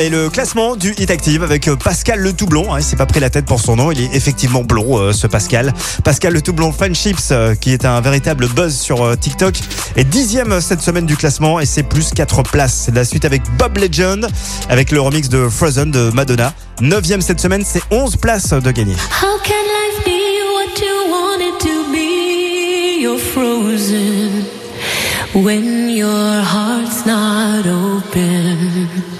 Et le classement du Hit Active avec euh, Pascal le tout blond. Hein, il s'est pas pris la tête pour son nom, il est effectivement blond euh, ce Pascal. Pascal le tout blond Friendships euh, qui est un véritable buzz sur TikTok est dixième cette semaine du classement et c'est plus 4 places. C'est la suite avec Bob Legend avec le remix de Frozen de Madonna. Neuvième cette semaine, c'est 11 places de gagner. How can life be what you want it to be? You're frozen when your heart's not open.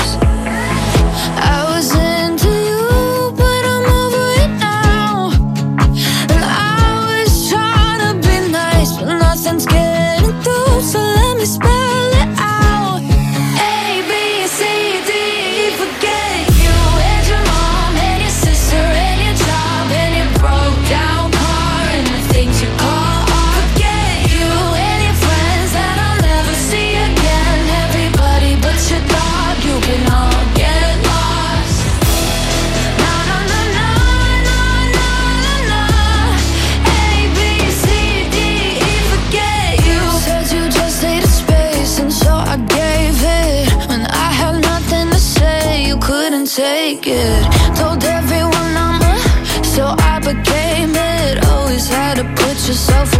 Yourself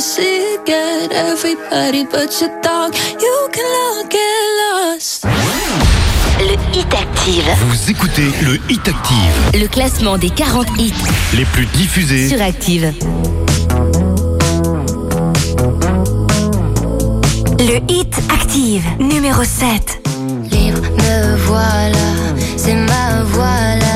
never see again. Everybody but your dog, you can all get lost. Le Hit Active. Vous écoutez le Hit Active. Le classement des 40 hits Les plus diffusés. sur Active. Le Hit Active, numéro 7. Libre, me voilà, c'est ma voix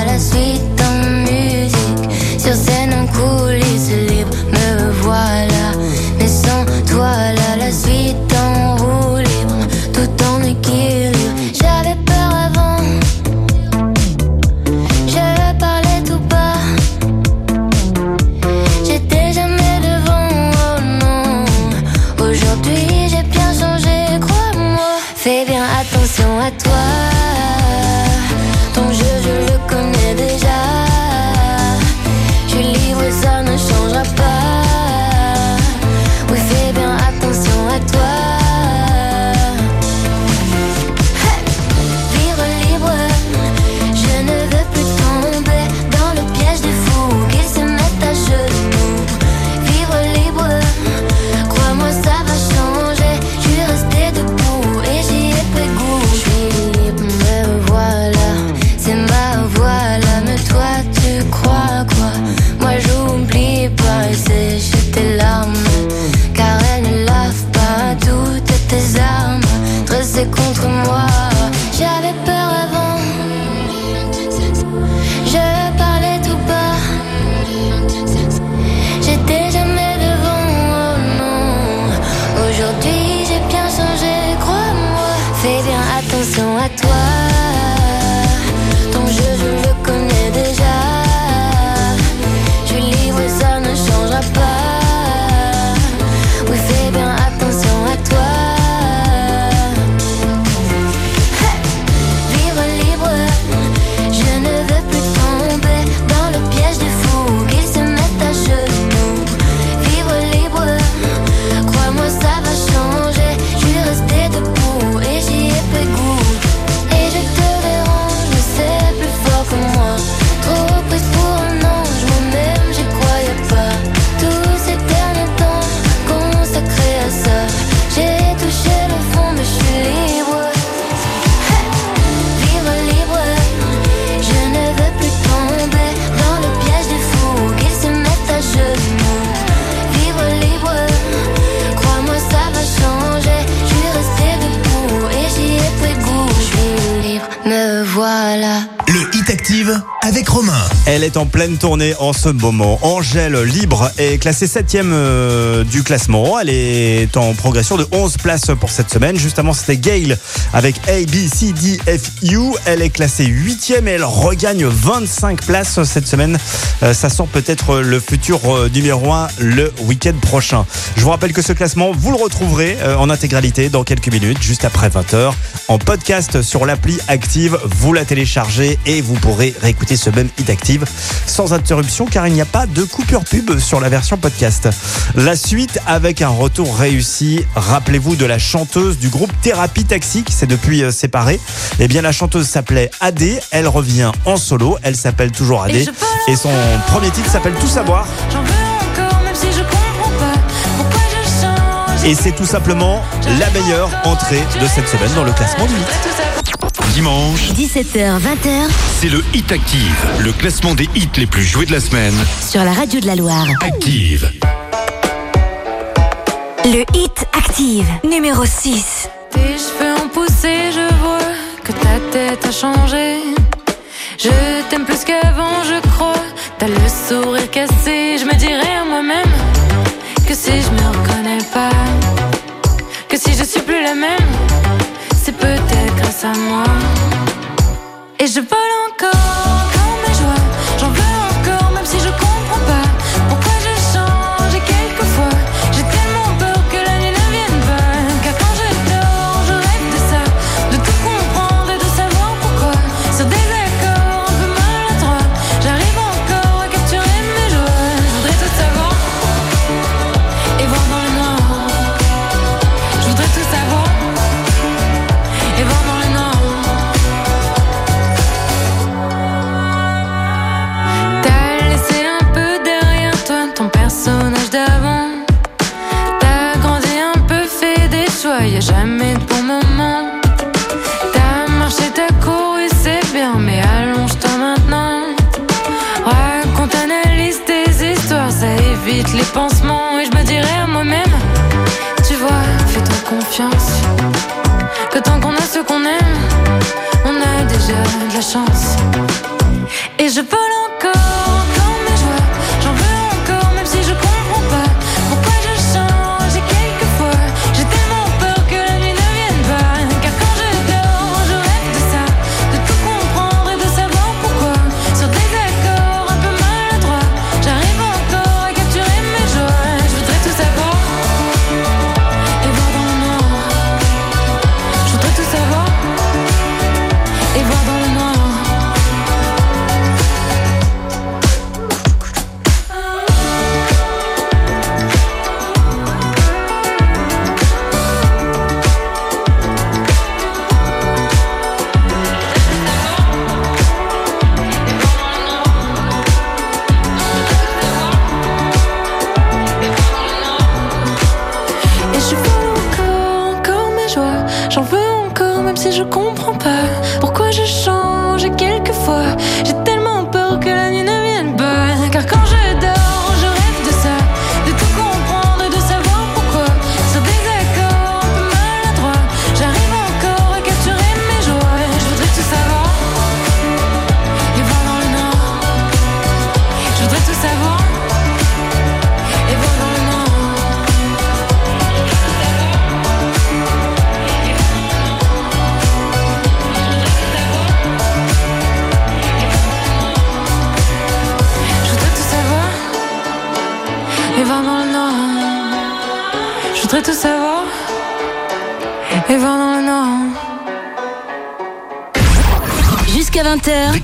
Est en pleine tournée en ce moment. Angèle Libre est classée 7 du classement. Elle est en progression de 11 places pour cette semaine. Juste avant, c'était Gail avec A, B, C, D, F, U. Elle est classée 8 et elle regagne 25 places cette semaine. Euh, ça sent peut-être le futur euh, numéro 1 le week-end prochain. Je vous rappelle que ce classement, vous le retrouverez euh, en intégralité dans quelques minutes, juste après 20h, en podcast sur l'appli Active. Vous la téléchargez et vous pourrez réécouter ce même Hit Active sans interruption car il n'y a pas de coupure pub sur la version podcast. La suite avec un retour réussi. Rappelez-vous de la chanteuse du groupe Thérapie Taxi qui s'est depuis euh, séparée. Eh bien, la chanteuse s'appelait AD. Elle revient en solo. Elle s'appelle toujours AD. Et son premier titre s'appelle Tout savoir. Et c'est tout simplement la meilleure entrée de cette semaine dans le classement du hit. Dimanche, 17h, 20h c'est le Hit Active, le classement des hits les plus joués de la semaine. sur la radio de la Loire. Active. Le Hit Active, numéro 6. Tes cheveux ont poussé, je vois que ta tête a changé. Je t'aime plus qu'avant, je crois. T'as le sourire cassé, je me dirais à moi-même que si je me reconnais pas, que si je suis plus la même, c'est peut-être à moi. Et je vole encore de la chance.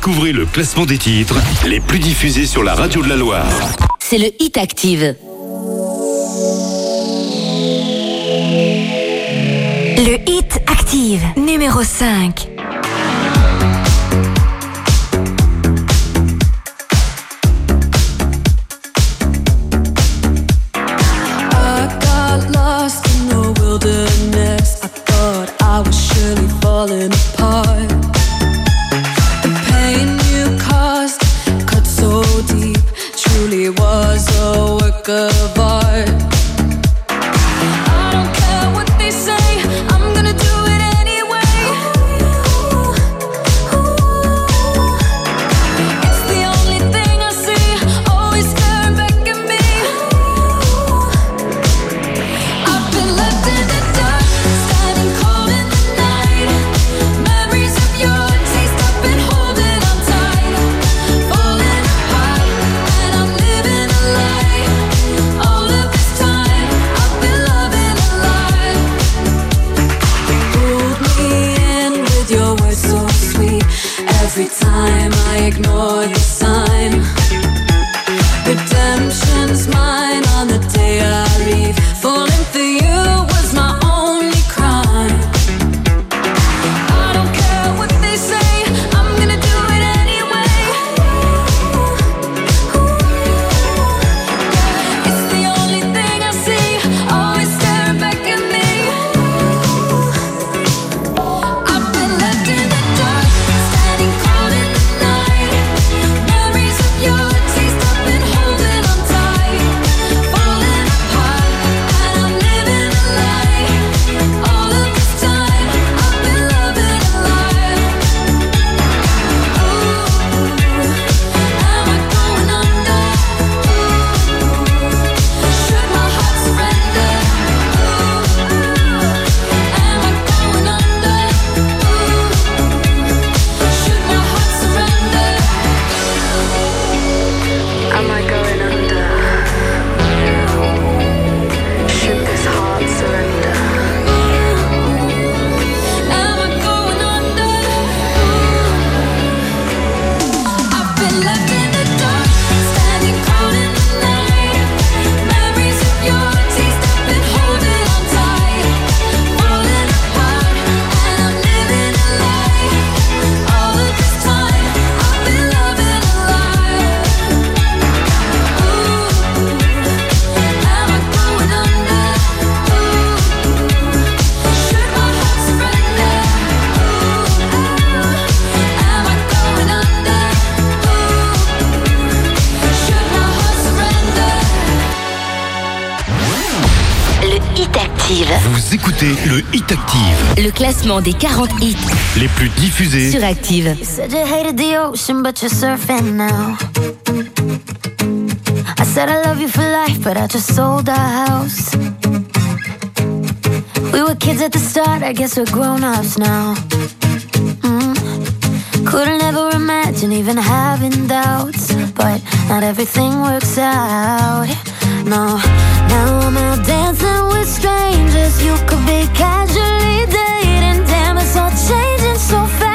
Découvrez le classement des titres les plus diffusés sur la radio de la Loire. C'est le Hit Active. Le Hit Active, numéro 5. Every time I ignore the sun classement des 40 hits les plus diffusés sur Active. You said you hated the ocean, but you're surfing now. I said I love you for life, but I just sold our house. We were kids at the start, I guess we're grown ups now. Mm. Couldn't ever imagine even having doubts, but not everything works out. No, now I'm out dancing with strangers. You could be casually dating, so fast.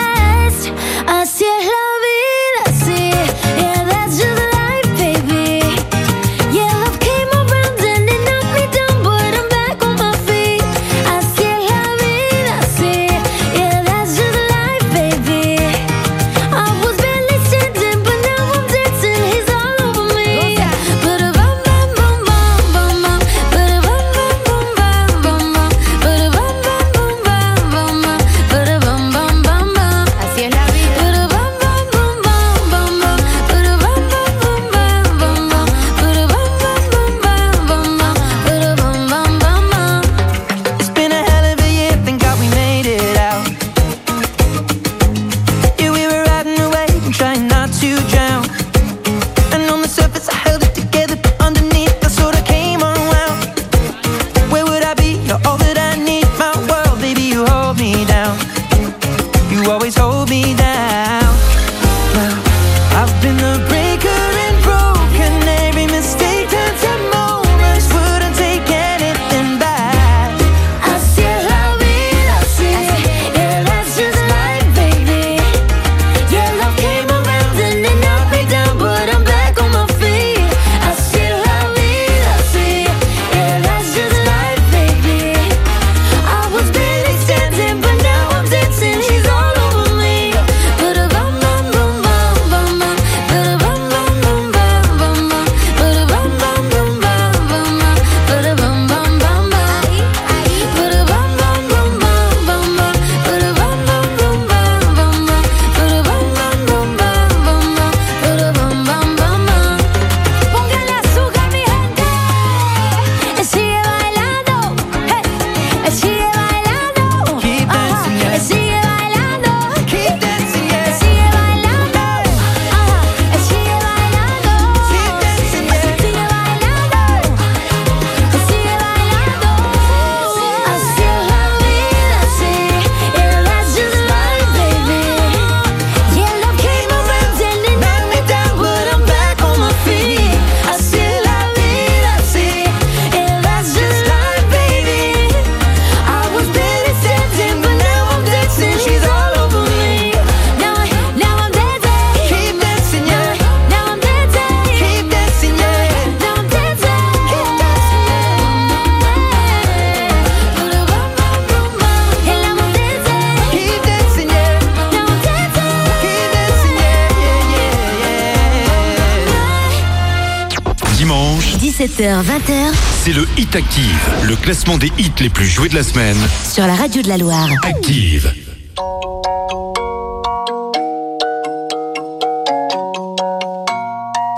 20h, c'est le Hit Active, le classement des hits les plus joués de la semaine. Sur la radio de la Loire. Active.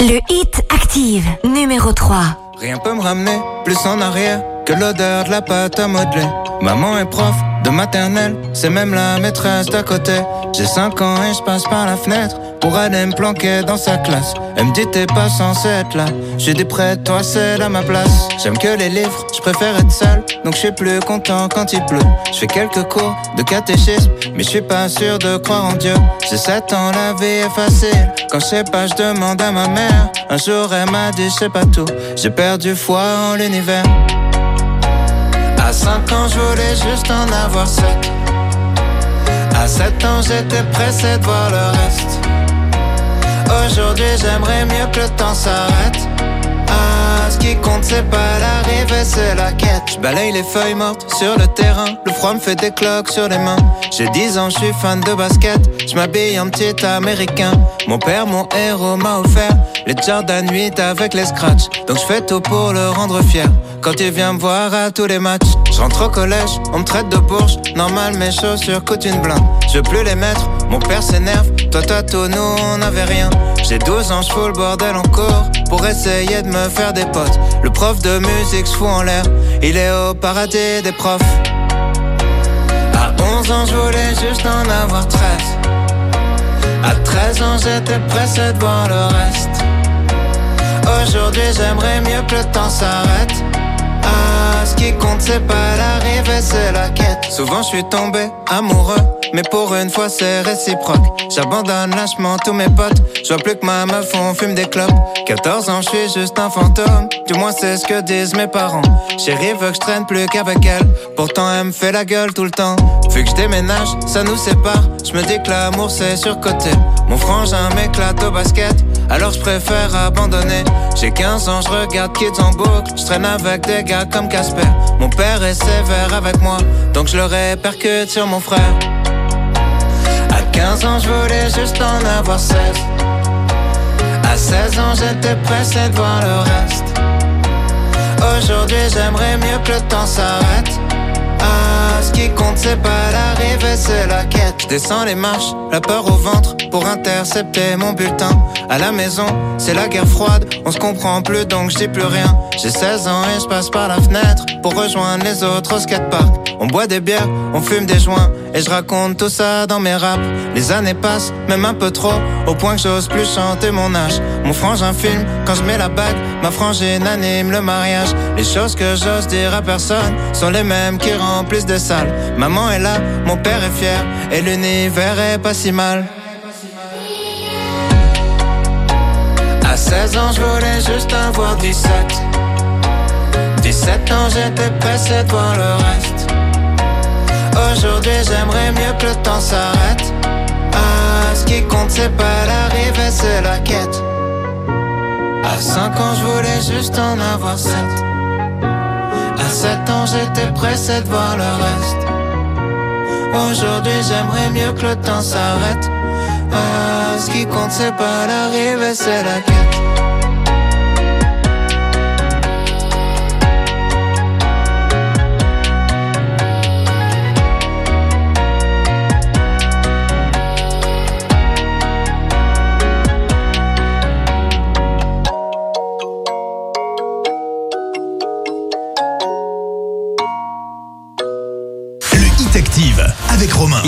Le Hit Active, numéro 3. Rien peut me ramener plus en arrière que l'odeur de la pâte à modeler. Maman est prof de maternelle, c'est même la maîtresse d'à côté. J'ai 5 ans et je passe par la fenêtre pour aller me planquer dans sa classe. Elle me dit t'es pas censé être là. J'ai dit près de toi c'est à ma place. J'aime que les livres, je préfère être seul, donc je suis plus content quand il pleut. Je fais quelques cours de catéchisme, mais je suis pas sûr de croire en Dieu. J'ai 7 ans, la vie est facile. Quand je sais pas, je demande à ma mère. Un jour elle m'a dit je sais pas tout. J'ai perdu foi en l'univers. À 5 ans, je voulais juste en avoir 7. À 7 ans, j'étais pressé de voir le reste. Aujourd'hui, j'aimerais mieux que le temps s'arrête. Ce qui compte, c'est pas l'arrivée, c'est la quête. Je balaye les feuilles mortes sur le terrain. Le froid me fait des cloques sur les mains. J'ai 10 ans, je suis fan de basket. Je m'habille en petit américain. Mon père, mon héros, m'a offert Les Jordan 8 avec les scratchs. Donc je fais tout pour le rendre fier. Quand il vient me voir à tous les matchs, je rentre au collège, on me traite de bourge. Normal, mes chaussures coûtent une blinde. Je veux plus les mettre, mon père s'énerve. Toi, toi, tout, nous, on n'avait rien. J'ai 12 ans, je le bordel en cours pour essayer de me faire des potes. Le prof de musique se fout en l'air, il est au paradis des profs. À 11 ans, je voulais juste en avoir 13. À 13 ans, j'étais pressé de voir le reste. Aujourd'hui, j'aimerais mieux que le temps s'arrête. Ah, ce qui compte, c'est pas l'arrivée, c'est la quête. Souvent, je suis tombé amoureux, mais pour une fois, c'est réciproque. J'abandonne lâchement tous mes potes. Je vois plus que ma meuf, on fume des clopes. 14 ans, je suis juste un fantôme. Du moins, c'est ce que disent mes parents. Chérie veut que je traîne plus qu'avec elle. Pourtant, elle me fait la gueule tout le temps. Vu que je déménage, ça nous sépare. Je me dis que l'amour, c'est surcoté. Mon frangin m'éclate au basket. Alors je préfère abandonner. J'ai 15 ans, je regarde Kids en boucle. Je traîne avec des gars comme Casper. Mon père est sévère avec moi, donc je le répercute sur mon frère. À 15 ans, je voulais juste en avoir 16. À 16 ans, j'étais pressé de voir le reste. Aujourd'hui, j'aimerais mieux que le temps s'arrête. Ah, ce qui compte, c'est pas l'arrivée, c'est la quête. Je descends les marches, la peur au ventre pour intercepter mon bulletin. À la maison, c'est la guerre froide, on se comprend plus donc je dis plus rien. J'ai 16 ans et je passe par la fenêtre pour rejoindre les autres au skatepark. On boit des bières, on fume des joints et je raconte tout ça dans mes raps. Les années passent, même un peu trop, au point que j'ose plus chanter mon âge. Mon frangin filme quand je mets la bague, ma frangine anime le mariage. Les choses que j'ose dire à personne sont les mêmes qui remplissent des salles. Maman est là, mon père est fier et l'univers est pas si mal. À 16 ans, je voulais juste avoir 17. 17 ans, j'étais pressé de voir le reste. Aujourd'hui, j'aimerais mieux que le temps s'arrête. Ah, ce qui compte, c'est pas l'arrivée, c'est la quête. À 5 ans, je voulais juste en avoir 7. À 7 ans, j'étais pressé de voir le reste. Aujourd'hui, j'aimerais mieux que le temps s'arrête. Ah, ce qui compte, c'est pas l'arrivée, c'est la quête.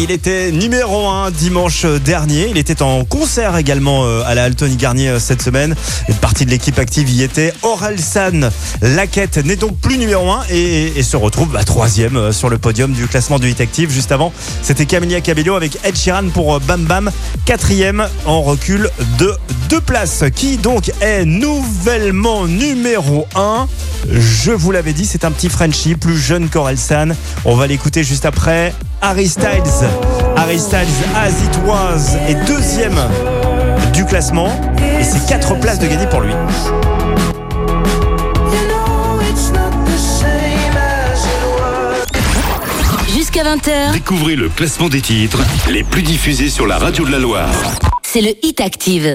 Il était numéro 1 dimanche dernier. Il était en concert également euh, à la Altony Garnier euh, cette semaine. Une partie de l'équipe active y était. Orelsan Laquette n'est donc plus numéro 1 et, se retrouve bah, troisième euh, sur le podium du classement du Hit Active. Juste avant, c'était Camélia Cabello avec Ed Sheeran pour Bam Bam. Quatrième en recul de deux places. Qui donc est nouvellement numéro 1 Je vous l'avais dit, c'est un petit Frenchie, plus jeune qu'Orelsan. On va l'écouter juste après. Harry Styles. Harry Styles, As It Was, est deuxième du classement. Et c'est quatre places de gagner pour lui. Jusqu'à 20h, Découvrez le classement des titres les plus diffusés sur la radio de la Loire. c'est le Hit Active.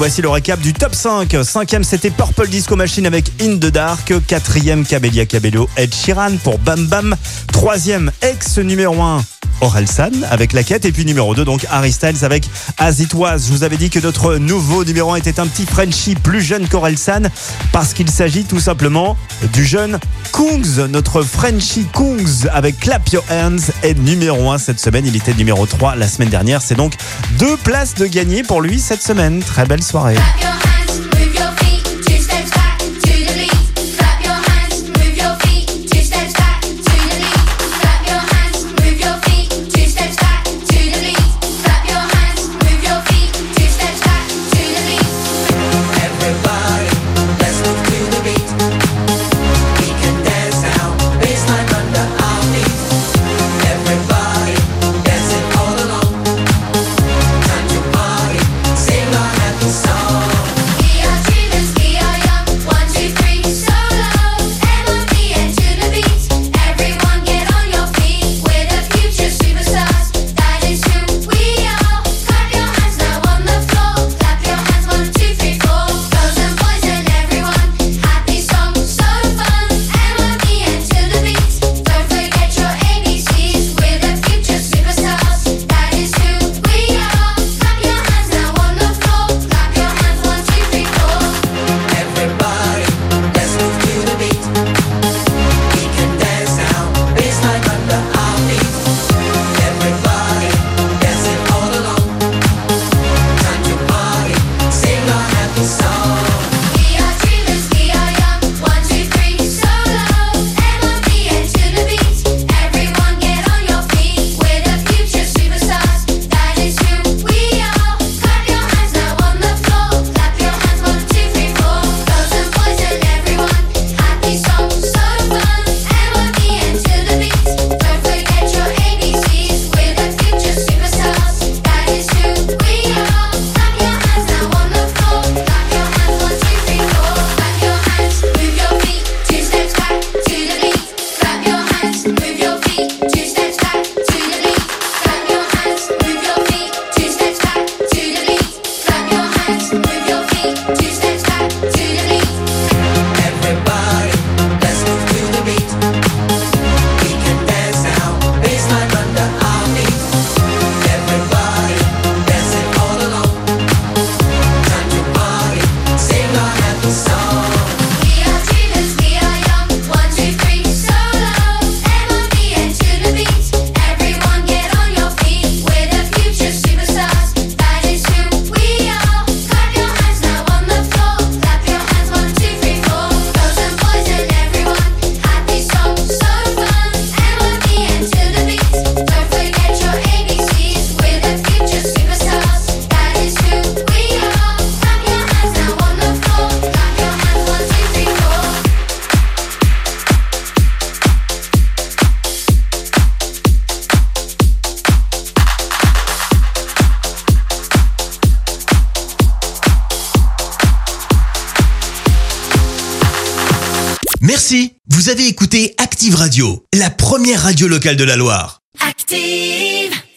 voici le récap du top 5. Cinquième, c'était Purple Disco Machine avec In the Dark. Quatrième, Cabellia Cabello, Ed Sheeran pour Bam Bam. Troisième, ex numéro 1, Orelsan avec La Quête. Et puis numéro 2, donc Harry Styles avec As It Was. Je vous avais dit que notre nouveau numéro 1 était un petit Frenchie plus jeune qu'Orelsan parce qu'il s'agit tout simplement du jeune Kungs. Notre Frenchie Kungs avec Clap Your Hands est numéro 1 cette semaine. Il était numéro 3 la semaine dernière. C'est donc deux places de gagner pour lui cette semaine. Très belle soirée. Radio, la première radio locale de la Loire.